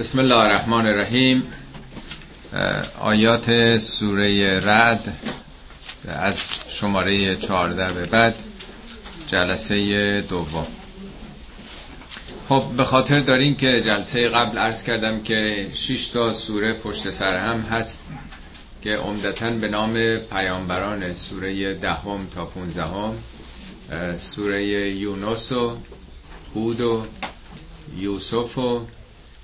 بسم الله الرحمن الرحیم. آیات سوره رد از شماره 14 به بعد جلسه دوم. خب به خاطر داریم که جلسه قبل عرض کردم که 6 تا سوره پشت سر هم هست که عمدتا به نام پیامبران سوره دهم تا پونزدهم سوره یونس و هود و یوسف و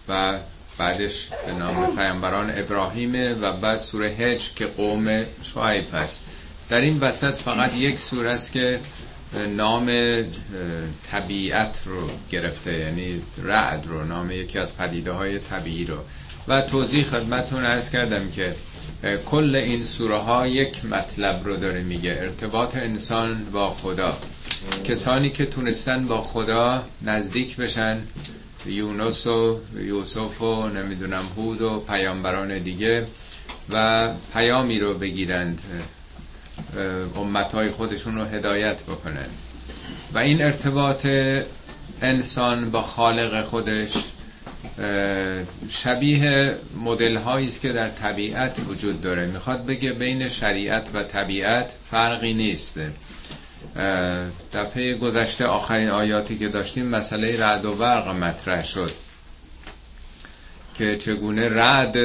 و بعدش به نام پیامبران ابراهیمه و بعد سوره هج که قوم شعیب هست. در این وسط فقط یک سوره است که نام طبیعت رو گرفته یعنی رعد رو نام یکی از پدیده های طبیعی رو. و توضیح خدمتون ارز کردم که کل این سوره ها یک مطلب رو داره میگه ارتباط انسان با خدا. کسانی که تونستن با خدا نزدیک بشن یونس و یوسف و نمی‌دونم هود و پیامبران دیگه و پیامی رو بگیرند امتهای خودشون رو هدایت بکنن. و این ارتباط انسان با خالق خودش شبیه مدل هایی است که در طبیعت وجود داره. می‌خواد بگه بین شریعت و طبیعت فرقی نیست. دفعه گذشته آخرین آیاتی که داشتیم مسئله رعد و برق مطرح شد که چگونه رعد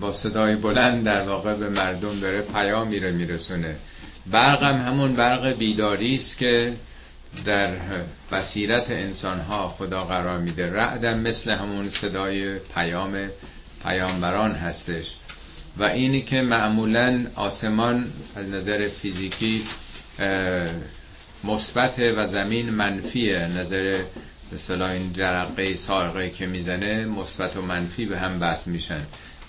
با صدای بلند در واقع به مردم داره پیامی رو میرسونه. برق هم همون برق بیداری است که در بصیرت انسان ها خدا قرار میده. رعدم مثل همون صدای پیام پیامبران هستش. و اینی که معمولا آسمان از نظر فیزیکی مثبت و زمین منفیه. نظر مثلا این جرقه سائقه که می‌زنه مثبت و منفی به هم وصل میشن.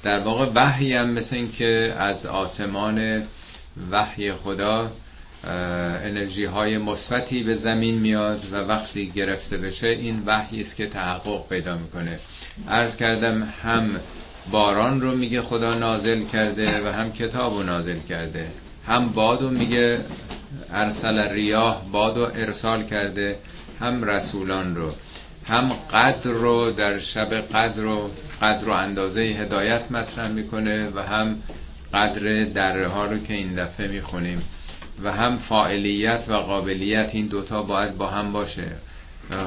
در واقع وحی هم مثل این که از آسمان وحی خدا انرژی های مثبتی به زمین میاد و وقتی گرفته بشه این وحی است که تحقق پیدا می‌کنه. عرض کردم هم باران رو میگه خدا نازل کرده و هم کتاب رو نازل کرده. هم باد میگه ارسل ریاه باد و ارسال کرده هم رسولان رو. هم قدر رو در شب قدر رو قدر و اندازه هدایت مطرح می‌کنه و هم قدر دره ها رو که این دفعه می‌خونیم. و هم فاعلیت و قابلیت این دوتا باید با هم باشه.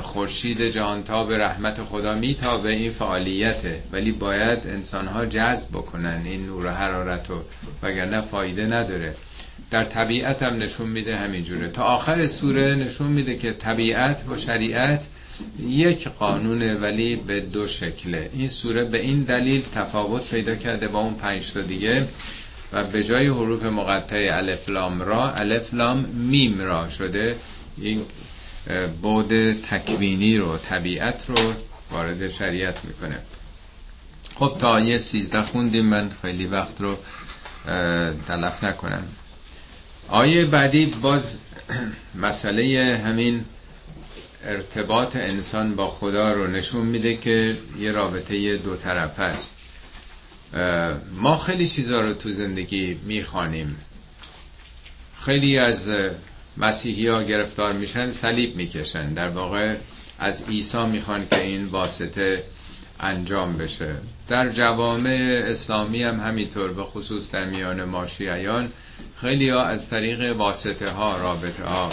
خورشید جهانتاب رحمت خدا میتابه این فعالیته. ولی باید انسان ها جذب بکنن این نور حرارت رو وگرنه فایده نداره. در طبیعت هم نشون میده همینجوره. تا آخر سوره نشون میده که طبیعت و شریعت یک قانونه ولی به دو شکله. این سوره به این دلیل تفاوت پیدا کرده با اون پنج تا دیگه. و به جای حروف مقطع الف لام را الف لام میم را شده. این بود تکوینی رو طبیعت رو وارد شریعت می‌کنه. خب تا یه سیزده خوندیم من خیلی وقت رو تلف نکنم. آیه بعدی باز مسئله همین ارتباط انسان با خدا رو نشون میده که یه رابطه دو طرف است. ما خیلی چیزا رو تو زندگی می‌خوانیم. خیلی از مسیحی ها گرفتار میشن صلیب می‌کشن. در واقع از عیسی می‌خوان که این واسطه انجام بشه. در جوامع اسلامی هم همینطور به خصوص در میان ماشیعیان خیلی ها از طریق واسطه ها رابطه ها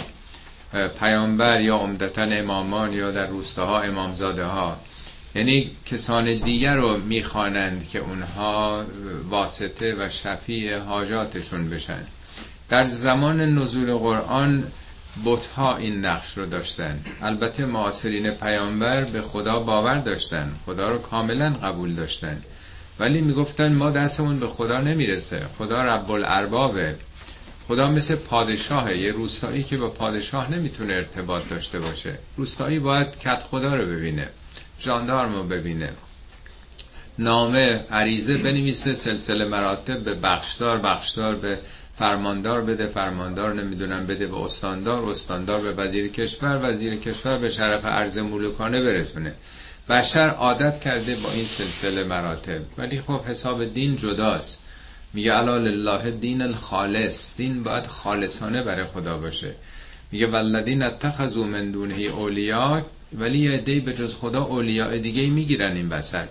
پیامبر یا عمدتا امامان یا در روستاها امامزاده ها. یعنی کسان دیگر رو می‌خوانند که اونها واسطه و شفیع حاجاتشون بشن. در زمان نزول قرآن بتها این نقش رو داشتن. البته معاصرین پیامبر به خدا باور داشتن خدا رو کاملا قبول داشتن. ولی می‌گفتن ما دستمون به خدا نمی‌رسه. خدا رب الاربابه خدا مثل پادشاهه. یه روستایی که با پادشاه نمی‌تونه ارتباط داشته باشه. روستایی باید کت خدا رو ببینه جاندارم رو ببینه. نامه عریضه بنویسه سلسله مراتب به بخشدار بخشدار به فرماندار بده فرماندار نمی‌دونم بده به استاندار استاندار به وزیر کشور وزیر کشور به شرف عرض ملوکانه برسونه. بشر عادت کرده با این سلسله مراتب. ولی خب حساب دین جداست. میگه علا لله دین الخالص. دین باید خالصانه برای خدا باشه. میگه ولدین اتخذوا من دونه اولیا ولی یه عده به جز خدا اولیاء دیگه می‌گیرن این وسط.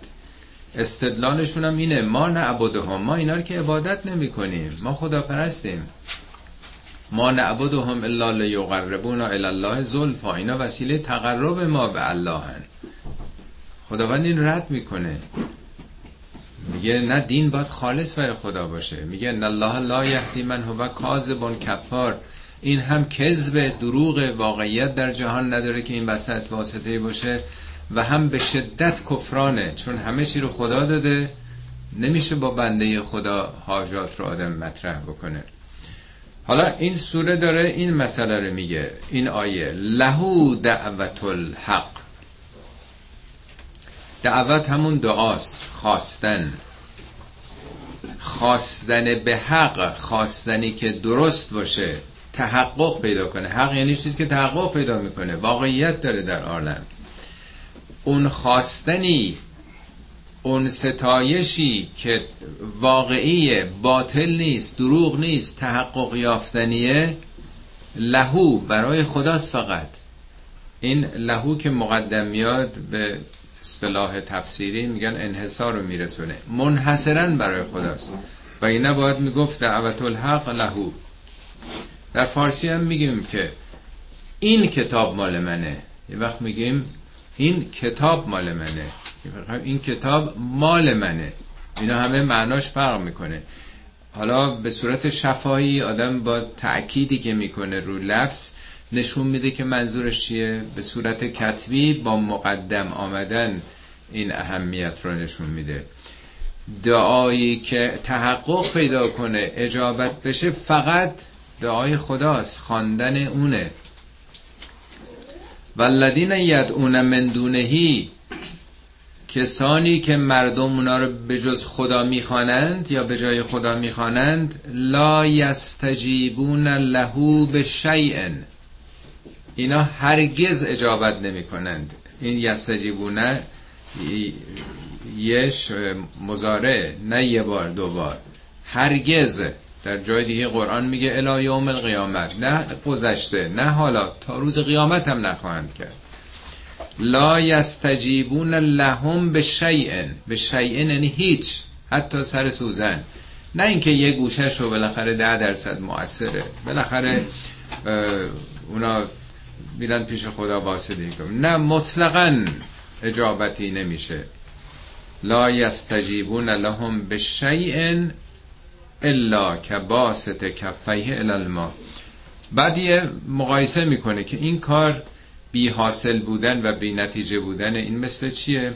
استدلالشون هم اینه ما نعبدهم ما اینا رو که عبادت نمی کنیم ما خدا پرستیم ما نعبدهم الا لیقربونا الی الله زلفا اینا وسیله تقرب ما به الله هن. خداوند این رد می‌کنه. میگه نه دین باید خالص برای خدا باشه. میگه ان الله لا یهدی من هو کاذب کفار. این هم کذب دروغ واقعیت در جهان نداره که این وسط واسطه باشه. و هم به شدت کفرانه چون همه چی رو خدا داده نمیشه با بنده خدا حاجات رو آدم مطرح بکنه. حالا این سوره داره این مسئله رو میگه این آیه لهو دعوت الحق دعوت همون دعاست خواستن. خواستن به حق خواستنی که درست باشه تحقق پیدا کنه. حق یعنی چیزی که تحقق پیدا می‌کنه. واقعیت داره در عالم. اون خواستنی اون ستایشی که واقعی باطل نیست دروغ نیست تحقق یافتنیه لهو برای خداست فقط. این لهو که مقدم میاد به اصطلاح تفسیری میگن انحصار رو میرسونه. منحصرا برای خداست. و اینه باید می‌گفت دعوت الحق لهو. در فارسی هم میگیم که این کتاب مال منه. یه وقت میگیم این کتاب مال منه. این کتاب مال منه. اینا همه معناش فرق می‌کنه. حالا به صورت شفایی آدم با تأکیدی که می‌کنه رو لفظ نشون میده که منظورش چیه. به صورت کتبی با مقدم آمدن این اهمیت رو نشون میده. دعایی که تحقق پیدا کنه اجابت بشه فقط دعای خداست. خواندن اونه. والذین یدعون من دونهی کسانی که مردم اونا رو به جز خدا می‌خوانند یا به جای خدا می‌خوانند لا یستجیبون لهو به شیء اینا هرگز اجابت نمی کنند این یستجیبون یش مزاره نه یه بار دو بار. هرگز. در جای دیگه قرآن میگه الا یوم القیامت. نه گذشته نه حالا تا روز قیامت هم نخواهند کرد. لا یستجیبون لهم به شیئن به شیئن یعنی هیچ حتی سر سوزن. نه اینکه یه گوشش رو بالاخره ده درصد مؤثره بالاخره اونا میرن پیش خدا واسطه کنن. نه مطلقا اجابتی نمیشه. لا یستجیبون لهم به شیئن الا که باست کفیه الالما بعد یه مقایسه می‌کنه که این کار بی حاصل بودن و بی نتیجه بودن این مثل چیه؟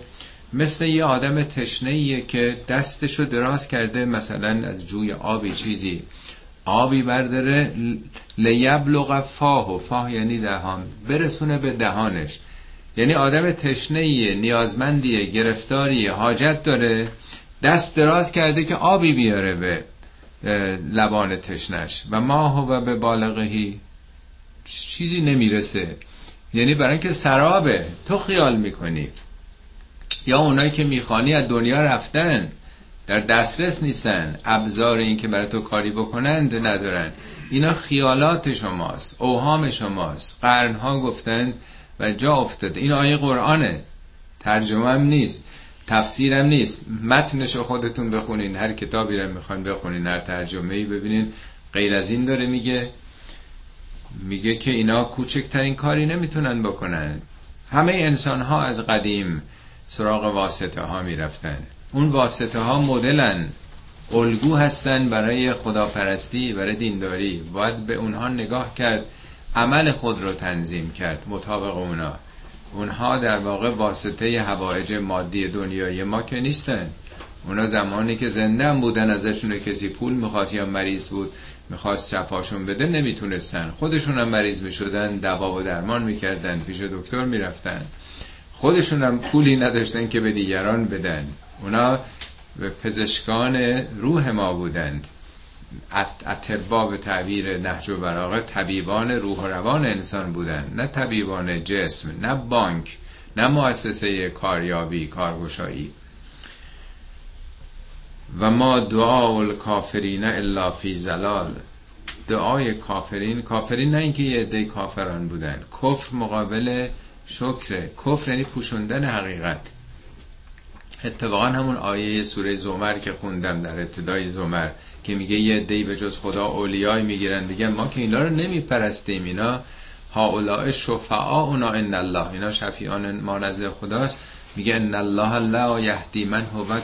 مثل یه آدم تشنه که دستشو دراز کرده مثلا از جوی آبی چیزی. آبی برداره لیبلغ فاه فاه یعنی دهان. برسونه به دهانش. یعنی آدم تشنه نیازمندیه گرفتاریه حاجت داره دست دراز کرده که آبی بیاره به لبان تشنش. و ما هو به بالغهی چیزی نمی‌رسه. یعنی برای اینکه سرابه. تو خیال می‌کنی. یا اونایی که می‌خوانی از دنیا رفتن در دسترس نیستن. ابزار این که برای تو کاری بکنند ندارن. اینا خیالات شماست اوهام شماست. قرنها گفتن و جا افتاده. این آیه قرآنه. ترجمه هم نیست. تفسیرم نیست. متنش رو خودتون بخونین. هر کتابی رو می‌خواین بخونین هر ترجمه ای ببینین. غیر از این داره میگه میگه که اینا کوچکترین کاری نمی‌تونن بکنن. همه انسان ها از قدیم سراغ واسطه ها می‌رفتن. اون واسطه ها مدلن. الگو هستن برای خداپرستی برای دینداری. باید به اونها نگاه کرد عمل خود رو تنظیم کرد مطابق اونا. اونها در واقع واسطه هوایج مادی دنیای ما که نیستن. اونا زمانی که زنده بودن ازشون کسی پول می‌خواست یا مریض بود می‌خواست شفاشون بده نمی‌تونستن. خودشون هم مریض می‌شدن دوا و درمان می‌کردن پیش دکتر می‌رفتن. خودشون هم پولی نداشتن که به دیگران بدن. اونا پزشکان روح ما بودند. اتبا به تعبیر نهج و براغه طبیبان روح و روان انسان بودن. نه طبیبان جسم نه بانک نه مؤسسه کاریابی کارگشایی. و ما دعا الکافرین الا فی زلال. دعای کافرین کافرین نه اینکه یه عده کافران بودن. کفر مقابل شکر کفر یعنی پوشوندن حقیقت. اتفاقا همون آیه سوره زمر که خوندم در ابتدای زمر که میگه یه دی به جز خدا اولیای می‌گیرن. میگن ما که اینا رو نمیپرستیم اینا هؤلاء شفعاء اونا ان الله. اینا شفیعان ما نزد خداست. میگه ان الله لا یهدی من هو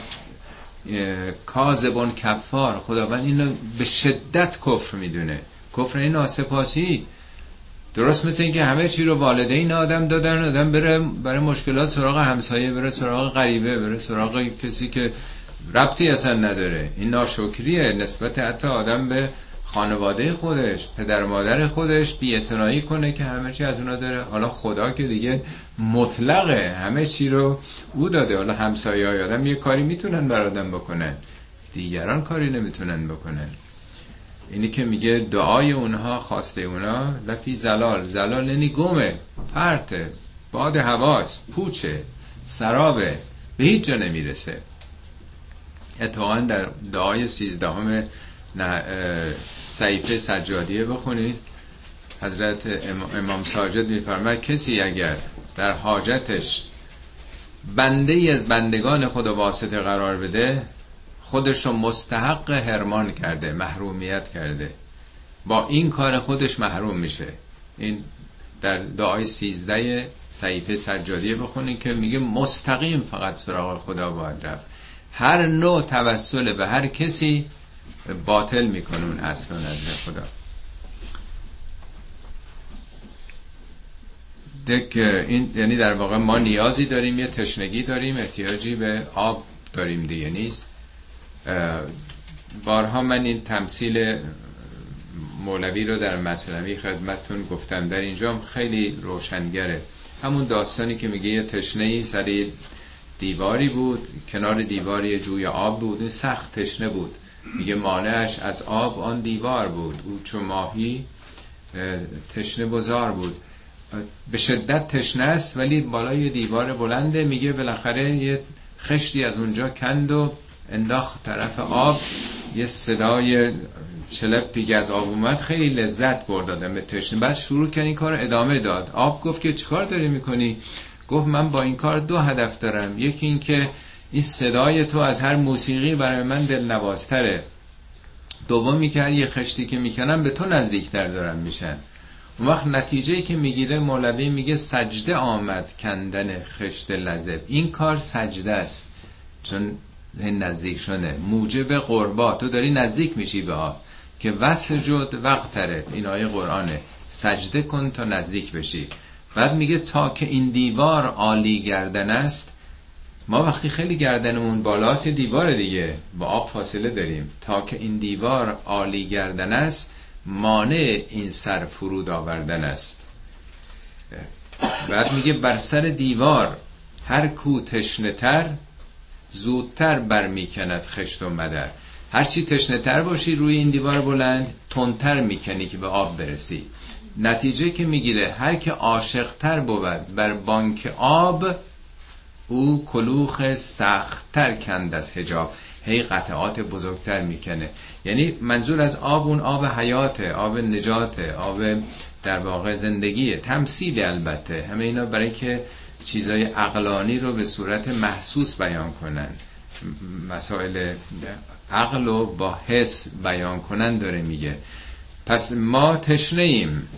کاذب کفار. خداوند اینو به شدت کفر می‌دونه. کفر این ناسپاسی درست مثل اینکه همه چی رو والدین آدم دادن آدم بره برای مشکلات سراغ همسایه بره سراغ غریبه بره سراغ کسی که ربطی اصلا نداره. این ناشکریه نسبت حتی آدم به خانواده خودش پدر مادر خودش بی کنه که همه چی از اونا داره. حالا خدا که دیگه مطلقه همه چی رو او داده. حالا همسایه های آدم یه کاری می‌تونن بر آدم بکنن. دیگران کاری نمی‌تونن بکنن. اینی که میگه دعای اونها خواسته اونها لفی زلال. زلال یعنی گمه پرته باد حواس پوچه سرابه به هیچ جا نمی‌رسه. اتفاقا در دعای سیزدهم صحیفه سجادیه بخونید. حضرت امام ساجد میفرماید کسی اگر در حاجتش بنده ای از بندگان خدا واسطه قرار بده خودش رو مستحق هرمان کرده محرومیت کرده. با این کار خودش محروم میشه. این در دعای سیزده صحیفه سجادیه بخونید که میگه مستقیم فقط سراغ خدا باید رفت. هر نوع توسل به هر کسی باطل می‌کنه اون اصل نزد خدا. دک این یعنی در واقع ما نیازی داریم یه تشنگی داریم احتیاجی به آب داریم دیگه نیست؟ بارها من این تمثیل مولوی رو در مسلوی خدمتتون گفتم. در اینجا خیلی روشنگره. همون داستانی که میگه یه تشنه ای سر دیواری بود کنار دیواری جوی آب بود این سخت تشنه بود. میگه مانعش از آب آن دیوار بود. او چو ماهی تشنه بزار بود. به شدت تشنه است ولی بالای دیوار بلنده. میگه بالاخره یه خشتی از اونجا کند و انداخت طرف آب یه صدای چلپی که از آب اومد خیلی لذت برد به تشنه. بعد شروع کرد این کار ادامه داد. آب گفت که چیکار داری می‌کنی؟ گفت من با این کار دو هدف دارم. یکی این که این صدای تو از هر موسیقی برای من دل نوازتره دومی که یه خشتی که می‌کنم به تو نزدیکتر دارم میشن. اون وقت نتیجه که می‌گیره مولوی میگه سجده آمد کندن خشت لذب. این کار سجده است. چون نزدیک شده. موجب قربا. تو داری نزدیک میشی به آب. که وسجد وقت تره. این آیه قرآنه. سجده کن تا نزدیک بشی. بعد میگه تا که این دیوار عالی گردن است ما وقتی خیلی گردنمون بالاست دیوار دیگه. با آب فاصله داریم. تا که این دیوار عالی گردن است مانع این سر فرود آوردن است. بعد میگه بر سر دیوار هر کو تشنه تر زودتر برمیکند خشت و مدر. هرچی تشنه تر باشی روی این دیوار بلند تندتر می‌کنی که به آب برسی. نتیجه که می‌گیره هر که عاشقتر بود بر بانک آب او کلوخ سختتر کند از هجاب هی قطعات بزرگتر می‌کنه. یعنی منظور از آب اون آب حیاته آب نجاته آب در واقع زندگیه. تمثیل البته. همه اینا برای که چیزای عقلانی رو به صورت محسوس بیان کنن. مسائل عقل رو با حس بیان کنن داره میگه. پس ما تشنه ایم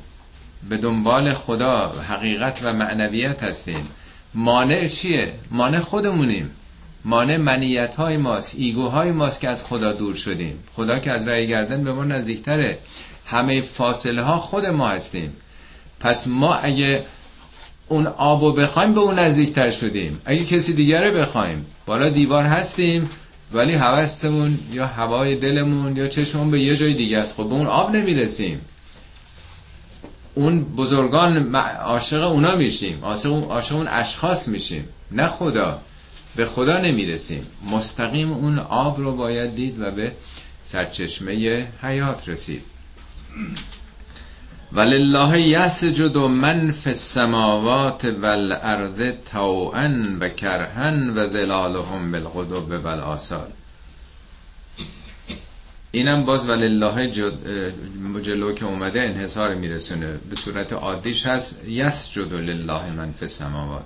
به دنبال خدا حقیقت و معنویت هستیم. مانع چیه؟ مانع خودمونیم. مانع منیت های ماست ایگوهای ماست که از خدا دور شدیم. خدا که از رأی گردن به ما نزدیکتره. همه فاصله ها خود ما هستیم. پس ما اگه اون آبو بخوایم به اون نزدیکتر شدیم. اگه کسی دیگر رو بخوایم بالا دیوار هستیم ولی حوستمون یا هوای دلمون یا چشمون به یه جای دیگه است. خب به اون آب نمی‌رسیم. اون بزرگان عاشق اونا میشیم. عاشق اون اشخاص میشیم. نه خدا. به خدا نمی‌رسیم. مستقیم اون آب رو باید دید و به سرچشمه حیات رسید. ولله یسجد من فی السماوات والارض طوعا و کرهن و ظلالهم بالغدو والآصال اینم باز ولله جلو که اومده انحصار میرسونه. به صورت عادیش هست یسجد لله من فی السماوات.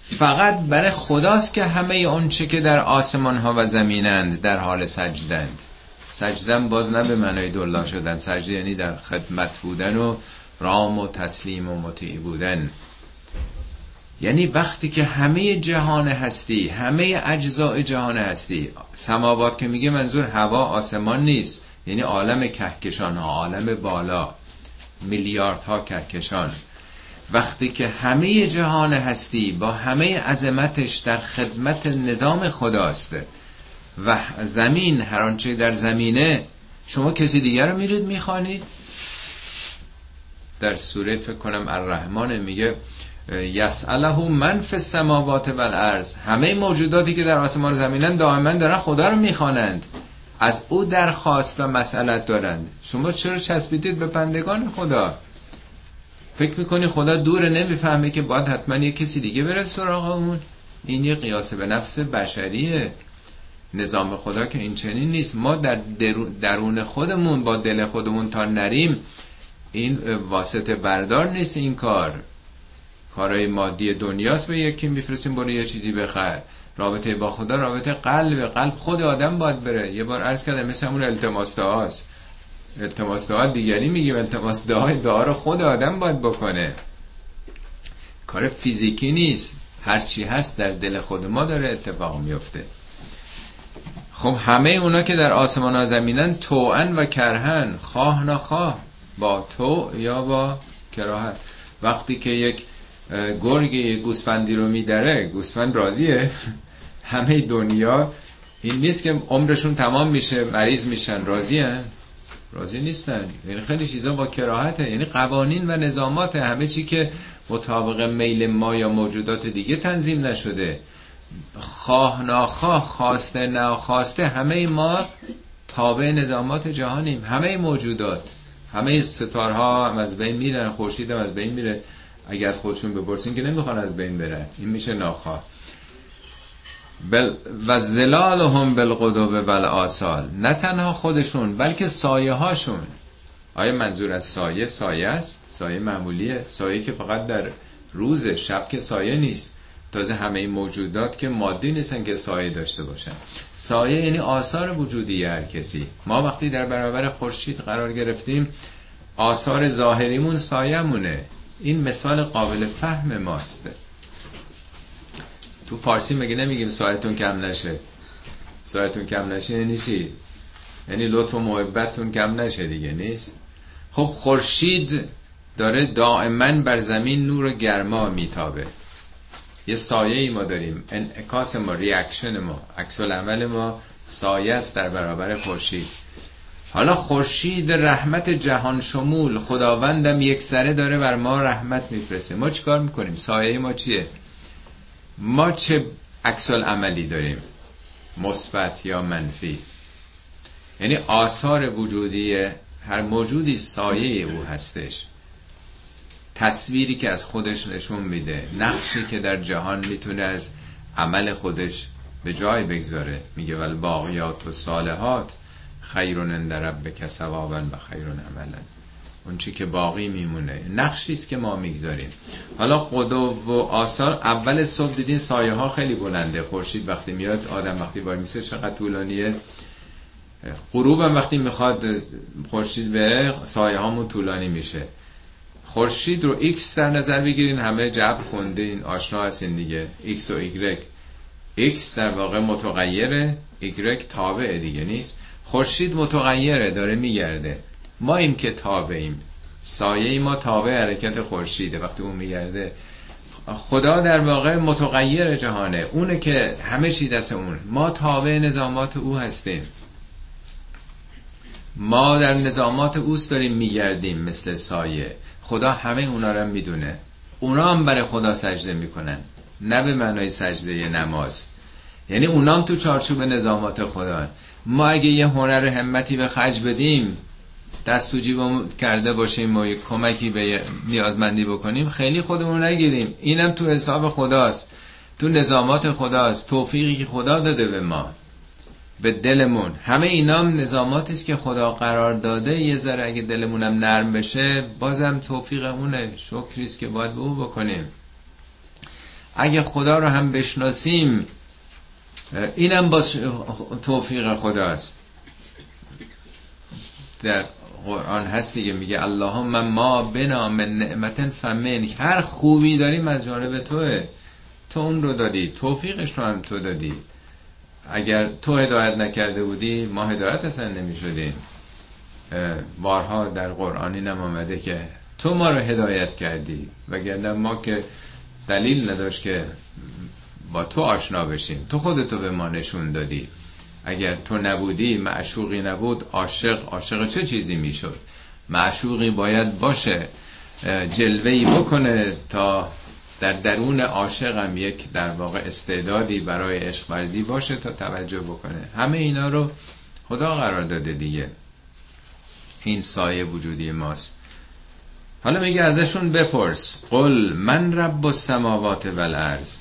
فقط برای خداست که همه اون چه که در آسمان ها و زمینند در حال سجدند. سجدن باز نه به معنای دلا شدن. سجده یعنی در خدمت بودن و رام و تسلیم و مطیع بودن. یعنی وقتی که همه جهان هستی همه اجزاء جهان هستی. سماوات که میگه منظور هوا آسمان نیست. یعنی عالم کهکشان ها عالم بالا. میلیاردها کهکشان. وقتی که همه جهان هستی با همه عظمتش در خدمت نظام خداست. و زمین هر آنچه در زمینه شما کسی دیگر رو میرید می‌خوانید در سوره فکر کنم الرحمن میگه یسأله من فی السماوات والارض همه موجوداتی که در آسمان زمینن دائما دارن خدا رو می‌خوانند. از او درخواست و مسئلت دارند. شما چرا چسبیدید به بندگان خدا؟ فکر می‌کنی خدا دور نمی‌فهمه که باید حتما یه کسی دیگه بره سراغ اون این یه قیاس به نفس بشریه. نظام خدا که این چنین نیست. ما در درون خودمون با دل خودمون تا نریم این واسطه بردار نیست این کار. کارهای مادی دنیاست به یکی میفرستیم برو یه چیزی بخر. رابطه با خدا رابطه قلب. قلب خود آدم باید بره. یه بار عرض کردم مثل همون التماس دعاست. التماس دعا دیگری میگیم. التماس دعای دعا خود آدم باید بکنه. کار فیزیکی نیست. هرچی هست در دل خود ما داره اتفاق میفته خب همه اونا که در آسمان ها زمینن توان و کرهن خواه نخواه با تو یا با کراهت. وقتی که یک گرگ گوسفندی رو میدره گوسفند راضیه. همه دنیا این نیست که عمرشون تمام میشه مریض میشن راضی راضی نیستن. یعنی خیلی چیزا با کراهته. یعنی قوانین و نظامات همه چی که مطابق میل ما یا موجودات دیگه تنظیم نشده. خواه ناخواه خواسته ناخواسته همه ما تابع نظامات جهانیم. همه موجودات. همه ستارها هم از بین میرن خورشید هم از بین میره. اگه از خودشون بپرسین که نمی‌خوان از بین بره این میشه ناخواه. بل و زلال هم بالقدوب بل آسال نه تنها خودشون بلکه سایه هاشون. آیا منظور از سایه؟ سایه است. سایه معمولیه. سایه که فقط در روز شب که سایه نیست. تازه همه این موجودات که مادی نیستن که سایه داشته باشن. سایه یعنی آثار وجودی هر کسی. ما وقتی در برابر خورشید قرار گرفتیم آثار ظاهریمون سایهمونه. این مثال قابل فهم ماست. تو فارسی مگه نمیگیم سایتون کم نشه؟ سایه‌تون کم نشه یعنی چی؟ یعنی لطف و محبتتون کم نشه دیگه نیست؟ خب خورشید داره دائما بر زمین نور و گرما میتابه. یه سایه ای ما داریم. انعکاس ما reaction ما. عکس‌العمل ما سایه است در برابر خورشید. حالا خورشید رحمت جهان شمول. خداوندم یک سره داره بر ما رحمت میفرسته. ما چیکار می‌کنیم؟ سایه ما چیه؟ ما چه عکس عملی داریم؟ مثبت یا منفی؟ یعنی آثار وجودی هر موجودی سایه او هستش. تصویری که از خودش نشون میده نقشی که در جهان می‌تونه از عمل خودش به جای بگذاره. میگه ول باقیات و صالحات خیرون اند ربک ثوابا و خیرون عملا. اون چی که باقی میمونه. نقشی است که ما می‌گذاریم. حالا قدو و آثار اول صبح دیدین سایه ها خیلی بلنده. خورشید وقتی میاد آدم وقتی وای میسه چقدر طولانیه. غروب وقتی می‌خواد خورشید بره سایه هامون طولانی میشه. خورشید رو X در نظر بگیرین همه جبر خوندین آشنا هستین دیگه. X و Y. X در واقع متغیره Y تابعه دیگه نیست؟ خورشید متغیره داره میگرده. ما این که تابعیم. سایه ما تابع حرکت خورشیده. وقتی اون میگرده خدا در واقع متغیر جهانه. اونه که همه چی دست اون. ما تابع نظامات او هستیم. ما در نظامات اوست داریم میگردیم مثل سایه. خدا همه اونا رو می‌دونه. اونا هم برای خدا سجده می‌کنن. نه به معنای سجده نماز. یعنی اونا هم تو چارچوب نظامات خدا ما اگه یه هنر همتی به خرج بدیم دست تو کرده باشیم و کمکی به نیازمندی بکنیم خیلی خودمون نگیریم. اینم تو حساب خداست. تو نظامات خداست. توفیقی که خدا داده به ما. به دلمون. همه اینام نظاماتی است که خدا قرار داده. یه ذره اگه دلمونم نرم بشه بازم توفیق اونه. شکریست که باید به او بکنیم. اگه خدا رو هم بشناسیم اینم با توفیق خداست. در قرآن هست دیگه میگه اللهم ما بنا من نعمت فمن هر خوبی داریم از جانب توه. تو اون رو دادی. توفیقش رو هم تو دادی. اگر تو هدایت نکرده بودی ما هدایت اصلا نمی شدیم بارها در قرآن اینم آمده که تو ما رو هدایت کردی وگرنه ما که دلیل نداشت که با تو آشنا بشیم. تو خودتو به ما نشون دادی. اگر تو نبودی معشوقی نبود عاشق عاشق چه چیزی می‌شد؟ معشوقی باید باشه. جلوهی بکنه تا در درون عاشقم یک در واقع استعدادی برای عشق ورزی باشه تا توجه بکنه. همه اینا رو خدا قرار داده دیگه. این سایه وجودی ماست. حالا میگه ازشون بپرس. قل من رب السماوات والارض.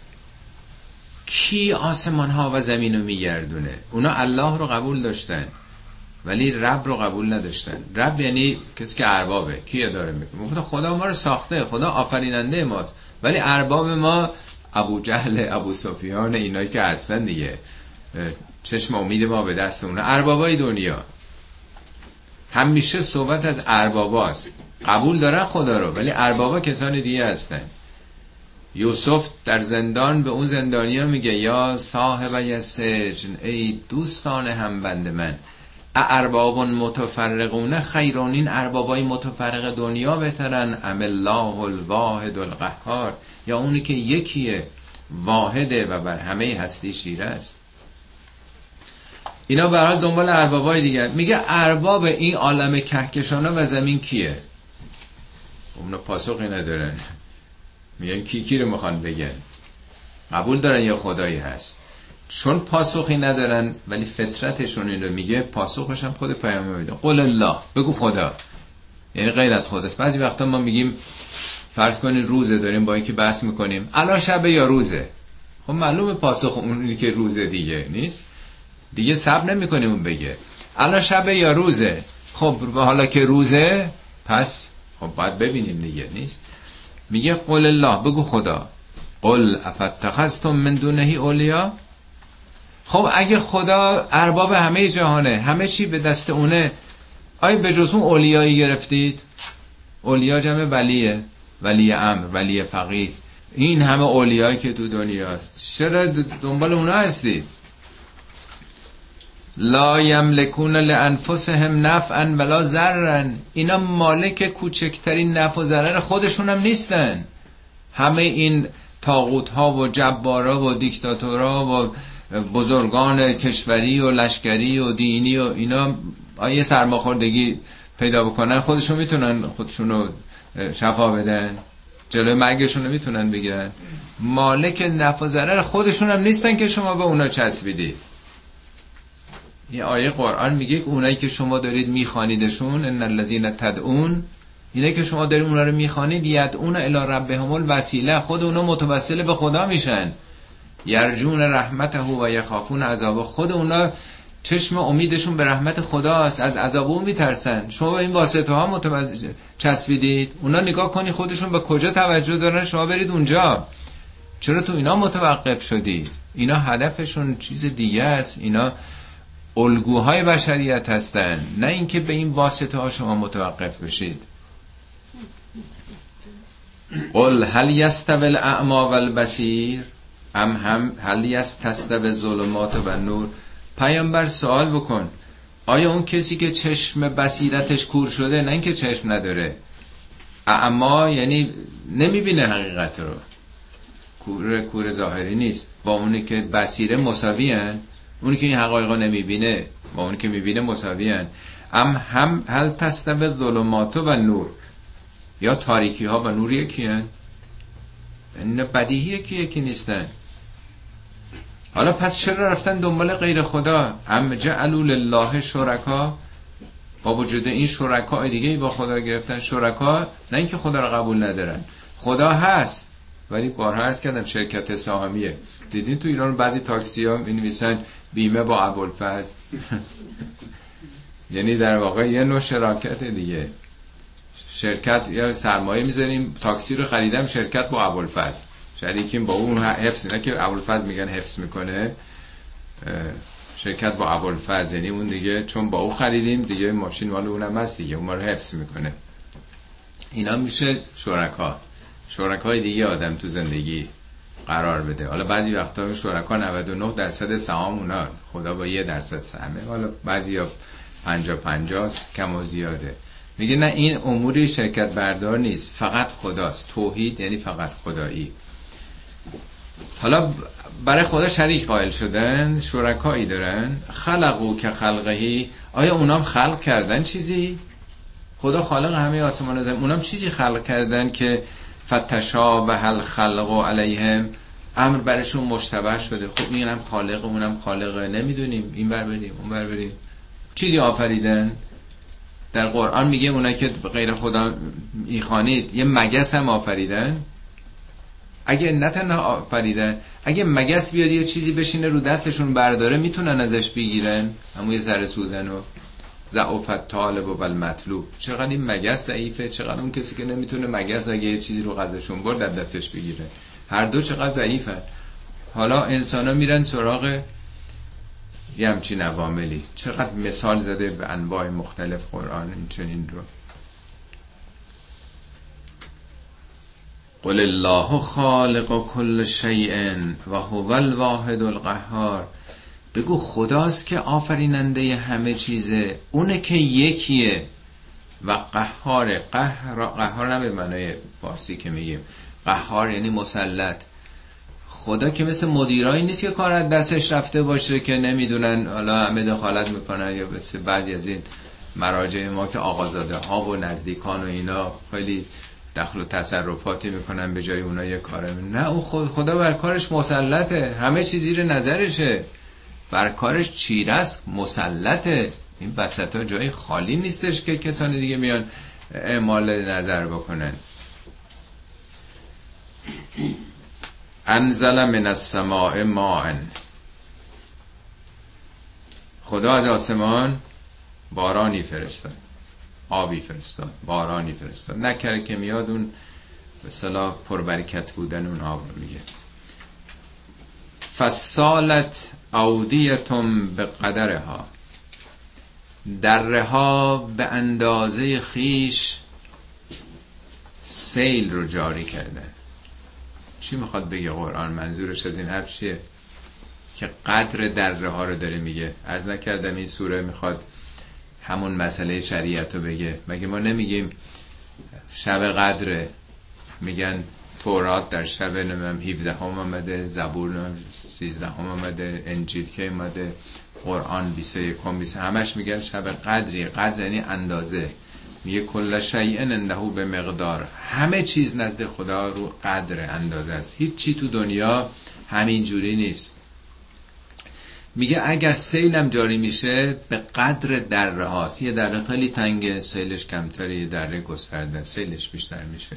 کی آسمان ها و زمین رو میگردونه؟ اونا الله رو قبول داشتن. ولی رب رو قبول نداشتن. رب یعنی کسی که اربابه. کی اداره می‌کنه؟ خدا ما رو ساخته. خدا آفریننده ماست. ولی ارباب ما ابو جهل ابو سفیان اینایی که هستن دیگه. چشم امید ما به دست اونه اربابای دنیا. همیشه صحبت از ارباباست. قبول دارن خدا رو ولی اربابا کسان دیگه هستن. یوسف در زندان به اون زندانیا میگه یا صاحب سجن ای دوستان هم بند من. ارباب متفرقون خیرون این اربابای متفرق دنیا بهترن. ام الله الواحد القهار. یا اونی که یکیه واحده و بر همه هستی شیره است. اینا برای دنبال اربابای دیگر. میگه ارباب این عالم کهکشانا و زمین کیه؟ اونا پاسخی ندارن. میگن کی کی رو می‌خوان بگن؟ قبول دارن یا خدایی هست؟ چون پاسخی ندارن ولی فطرتشون رو میگه پاسخش هم خود پیامبر میده. قول الله. بگو خدا. یعنی غیر از خودست بعضی وقتا ما میگیم فرض کنید روزه داریم با اینکه بحث می‌کنیم. الان شبه یا روزه؟ خب معلومه پاسخ اونی که روزه دیگه نیست. دیگه صبر نمی‌کنیم اون بگه. الان شبه یا روزه؟ خب حالا که روزه پس خب باید ببینیم دیگه. نیست. میگه قول الله. بگو خدا. قل افتخذتم من دونه اولیا خب اگه خدا ارباب همه جهانه همه چی به دست اونه آیا به جز اون اولیایی گرفتید؟ اولیا جمع ولیه ولی امر ولی فقید. این همه اولیایی که تو دنیاست. چرا دنبال اونا هستید لا یملکون لانفسهم نفعا ولا ضررا. اینا مالک کوچکترین نفع و ضرر خودشون هم نیستن. همه این تاغوت ها و جبارا و دیکتاتورا و بزرگان کشوری و لشکری و دینی و اینا آیه سرماخوردگی پیدا بکنن خودشون می‌تونن خودشون رو شفا بدن جلوی مرگشون رو می‌تونن بگیرن. مالک نفع و ضرر خودشون هم نیستن که شما به اونا چسبیدید. این آیه قرآن میگه که اونایی که شما دارید میخوانیدشون ان الذین تدعون اینه که شما دارید اونا رو می‌خوانید یدعون الی ربهم الوسیله خود اونا متوسل به خدا میشن. یرجون رحمته و یخافون عذاب. خود اونا چشم امیدشون به رحمت خداست. از عذاب او میترسن. شما به این واسطه ها متوجه چسبیدید. اونا نگاه کنی خودشون به کجا توجه دارن. شما برید اونجا. چرا تو اینا متوقف شدید اینا هدفشون چیز دیگه است. اینا الگوهای بشریت هستن. نه اینکه به این واسطه ها شما متوقف بشید. قل هل یستوی الاعما والبصیر؟ ام هم هل یستستوی ظلمات و نور. پیامبر سوال بکن آیا اون کسی که چشم بصیرتش کور شده نه اینکه چشم نداره؟ اعما یعنی نمی‌بینه حقیقت رو. کور کور ظاهری نیست. با اونی که بصیره مساوی اونی که این حقایق نمی‌بینه با اونی که می‌بینه مساوی ام هم هل به ظلمات و نور. یا تاریکی ها و نور یکی هن. این بدیهی که یکی نیستن. حالا پس چرا رفتن دنبال غیر خدا؟ ام جعلوا لله شرکا. با وجود این شرکا دیگه با خدا گرفتن شرکا نه اینکه خدا رو قبول ندارن. خدا هست ولی بارها هست کردم شرکت سهامیه. دیدین تو ایران بعضی تاکسی ها می نویسن بیمه با ابوالفضل. یعنی در واقع یه نوع شراکت دیگه. شرکت یا سرمایه می‌ذاریم تاکسی رو خریدم شرکت با ابوالفضل. شریکیم با اون حفظ نه که ابوالفضل میگن حفظ می‌کنه شرکت با ابوالفضل یعنی اون دیگه چون با او خریدیم دیگه ماشین مال اونم هست دیگه اون ما رو حفظ می‌کنه. اینا میشه شرکا. شرکای دیگه آدم تو زندگی قرار بده. حالا بعضی وقتا شرکا 99 درصد سهام اونا. خدا با یه درصد سهمه. حالا بعضی یا 50 50 کم و زیاده. میگه نه این اموری شرکت بردار نیست. فقط خداست. توحید یعنی فقط خدایی. حالا برای خدا شریک قائل شدن شرکایی دارن. خلقو که خلقهی. آیا اونام خلق کردن چیزی؟ خدا خالق همه آسمان و زمین. اونام چیزی خلق کردن که فتشا به هل خلق و علیهم. امر برشون مشتبه شده. خب اینم خالق اونم خالقه. نمی‌دونیم. این بر بریم اون بر بریم. چیزی آفریدن. در قرآن میگه اونا که غیر خدا می‌خوانید. یه مگس هم آفریدن. اگه نه تنها آفریدن اگه مگس بیاد یه چیزی بشینه رو دستشون برداره می‌تونن ازش بگیرن؟ همون یه سر سوزن و ضعفت طالب و بل مطلوب چقدر این مگس ضعیفه چقدر اون کسی که نمی‌تونه مگس اگه یه چیزی رو غذاشون برد در دستش بگیره. هر دو چقدر ضعیفن. حالا انسان میرن سراغ یه همچین عواملی. چقدر مثال زده به انواع مختلف قرآن این چنین رو. قل الله خالق کل شیء و هو الواحد القهار. بگو خداست که آفریننده همه چیزه. اونه که یکیه. و قهار قهار قهار نه به معنای فارسی که میگیم. قهار یعنی مسلط. خدا که مثل مدیرایی نیست که کار دستش رفته باشه که نمی‌دونن حالا همه دخالت می‌کنن یا مثل بعضی از این مراجع ما که آقازاده ها و نزدیکان و اینا خیلی دخل و تصرفاتی می‌کنن به جای اونا یه کاره نه او خدا بر کارش مسلطه. همه چیز زیر نظرشه. بر کارش چیره است مسلطه. این وسط ها جای خالی نیستش که کسانی دیگه میان اعمال نظر بکنن. انزل من السماء ماء. خدا از آسمان بارانی فرستاد. آبی فرستاد بارانی فرستاد. نکره که میاد اون به صلاح پربرکت بودن اون آب رو میگه. فسالت اودیتم به قدرها. درها به اندازه خیش سیل رو جاری کردن چی می‌خواد بگه قرآن؟ منظورش از این حرف چیه؟ که قدر دره ها رو داره میگه. از نکردم این سوره می‌خواد همون مسئله شریعت رو بگه. مگه ما نمیگیم شب قدره؟ میگن تورات در شب نمیم 17 هم آمده زبور 13 هم آمده انجیل که آمده قرآن 21 هم 20 همش میگن شب قدری. قدر یعنی اندازه. میگه کل شیء اندهو به مقدار. همه چیز نزد خدا رو قدر اندازه است. هیچ چی تو دنیا همین جوری نیست. میگه اگر سیلم جاری میشه به قدر دره هاست. یه دره خیلی تنگه سیلش کمتره یه دره گسترده سیلش بیشتر میشه.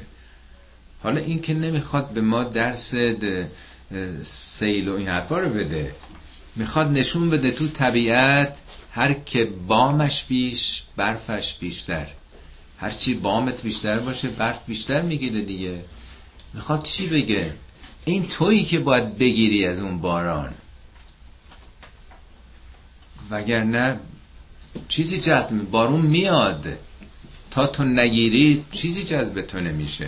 حالا این که نمی‌خواد به ما درس سیل و این حرفا رو بده می‌خواد نشون بده تو طبیعت هر که بامش بیش برفش بیشتر. هرچی بامت بیشتر باشه برف بیشتر می‌گیره دیگه. می‌خواد چی بگه؟ این تویی که باید بگیری از اون باران. وگرنه چیزی جذب بارون میاد. تا تو نگیری چیزی جذب تو نمیشه.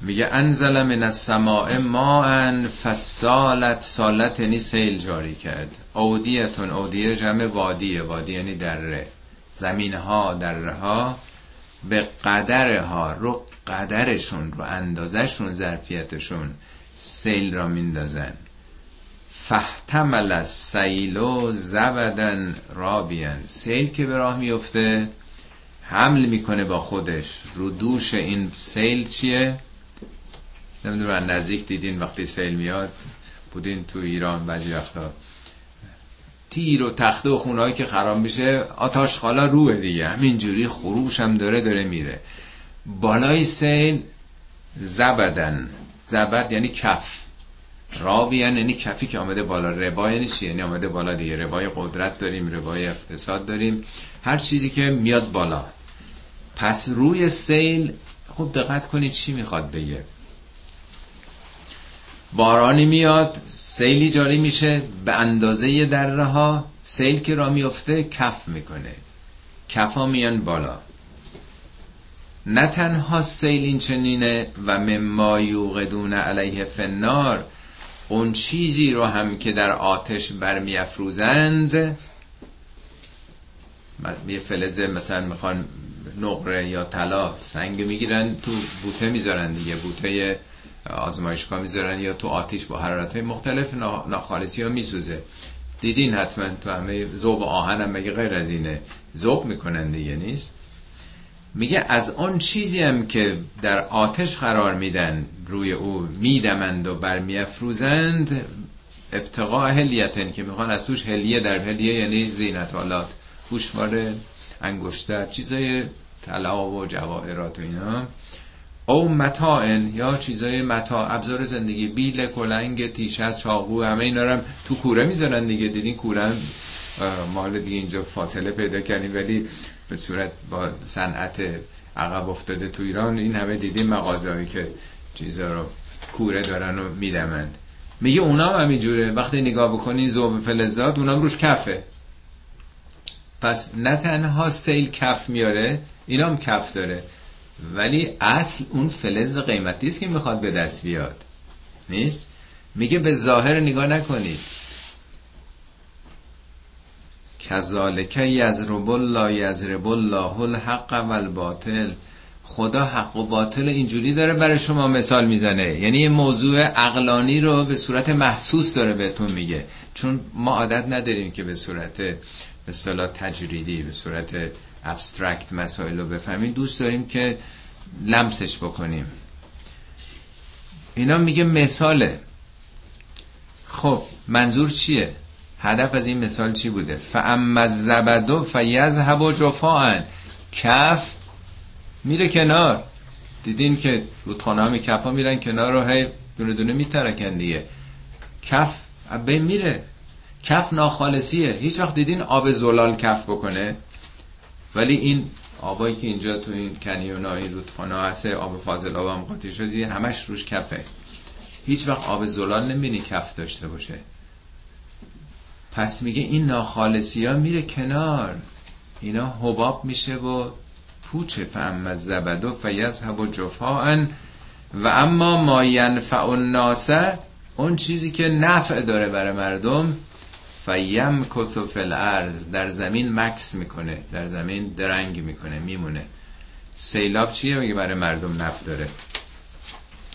میگه انزل من السماء ماء فسالت سالت یعنی سیل جاری کرد. اودیتون اودیه جمع وادیه. وادی یعنی دره. زمین ها دره ها به قدرها رو قدرشون رو اندازشون ظرفیتشون سیل را میندازن. فحتمل سیلو زبدن رابین سیل که به راه میفته حمل می‌کنه با خودش. رو دوش این سیل چیه؟ نمی‌دونم نزدیک دیدین وقتی سیل میاد؟ بودین تو ایران بعضی وقتا. تیر و تخته و خونهایی که خراب میشه آتاش خالا روه دیگه. همینجوری خروش هم داره داره میره. بالای سیل زبدن زبد یعنی کف. رابیان یعنی کفی که آمده بالا ربا یعنی چی؟ یعنی آمده بالا دیگه. ربای قدرت داریم ربای اقتصاد داریم. هر چیزی که میاد بالا. پس روی سیل خوب دقت کنید چی می‌خواد بگه. بارانی میاد سیلی جاری میشه به اندازه دره ها سیل که را میفته کف می‌کنه. کفا میان بالا. نه تنها سیل این چنینه و مما یوقدون علیه فنار اون چیزی رو هم که در آتش برمیافروزند یه فلزه مثلا می‌خوان نقره یا طلا سنگ می‌گیرن تو بوته می‌ذارن دیگه بوته آزمایشگاه می‌ذارن یا تو آتیش با حرارت های مختلف ناخالصی ها میسوزه. دیدین حتما تو همه زوب آهن هم مگه غیر از اینه؟ زوب می‌کنن دیگه نیست؟ میگه از آن چیزی هم که در آتش قرار میدن روی او میدمند و برمیافروزند ابتقاء هلیتن که می‌خوان از توش هلیه در هلیه یعنی زینت آلات گوشواره انگشتر چیزای طلا و جواهرات و اینا. او متاعن یا چیزای متا ابزار زندگی بیل کلنگ تیشت چاقو همه اینا رو تو کوره می‌ذارن دیگه. دیدین کوره مال دیگه اینجا فاصله پیدا کردیم ولی به صورت با صنعت عقب افتاده تو ایران این همه دیدیم مغازه‌ای که چیزا رو کوره دارن و میدمند. میگه اونا هم همینجوره وقتی نگاه بکنین زوب فلزات اونا روش کفه. پس نه تنها سیل کف میاره اینا هم کف داره. ولی اصل اون فلز قیمتی است که می‌خواد به دست بیاد. نیست؟ میگه به ظاهر نگاه نکنید. کذالک یزرب الله یزرب الله الحق و الباطل خدا حق و باطل اینجوری داره برای شما مثال می‌زنه. یعنی یه موضوع عقلانی رو به صورت محسوس داره بهتون میگه. چون ما عادت نداریم که به صورت به صلاح تجریدی به صورت ابسترکت مسائل رو بفهمیم. دوست داریم که لمسش بکنیم. اینا میگه مثاله. خب منظور چیه؟ هدف از این مثال چی بوده؟ فاما الزبد فیذهب جفاء. کف میره کنار. دیدین که رودخانه می کف ها میرن کنار رو هی دونه دونه میترکن دیگه. کف به میره. کف ناخالصیه. هیچ وقت دیدین آب زلال کف بکنه؟ ولی این آبایی که اینجا تو این کنیون های رودخانه هست آب فاضل آب هم قاطی شدی همش روش کفه. هیچ وقت آب زلال نمی‌بینی کف داشته باشه. پس میگه این ناخالصی ها میره کنار. اینا حباب میشه و پوچه. فهم از زبدو و یذهب و جفاءن. و اما ما ینفع الناس اون چیزی که نفع داره برای مردم فیم کتو فل ارز در زمین مکس می‌کنه در زمین درنگ می‌کنه میمونه. سیلاب چیه میگه برای مردم نفع داره؟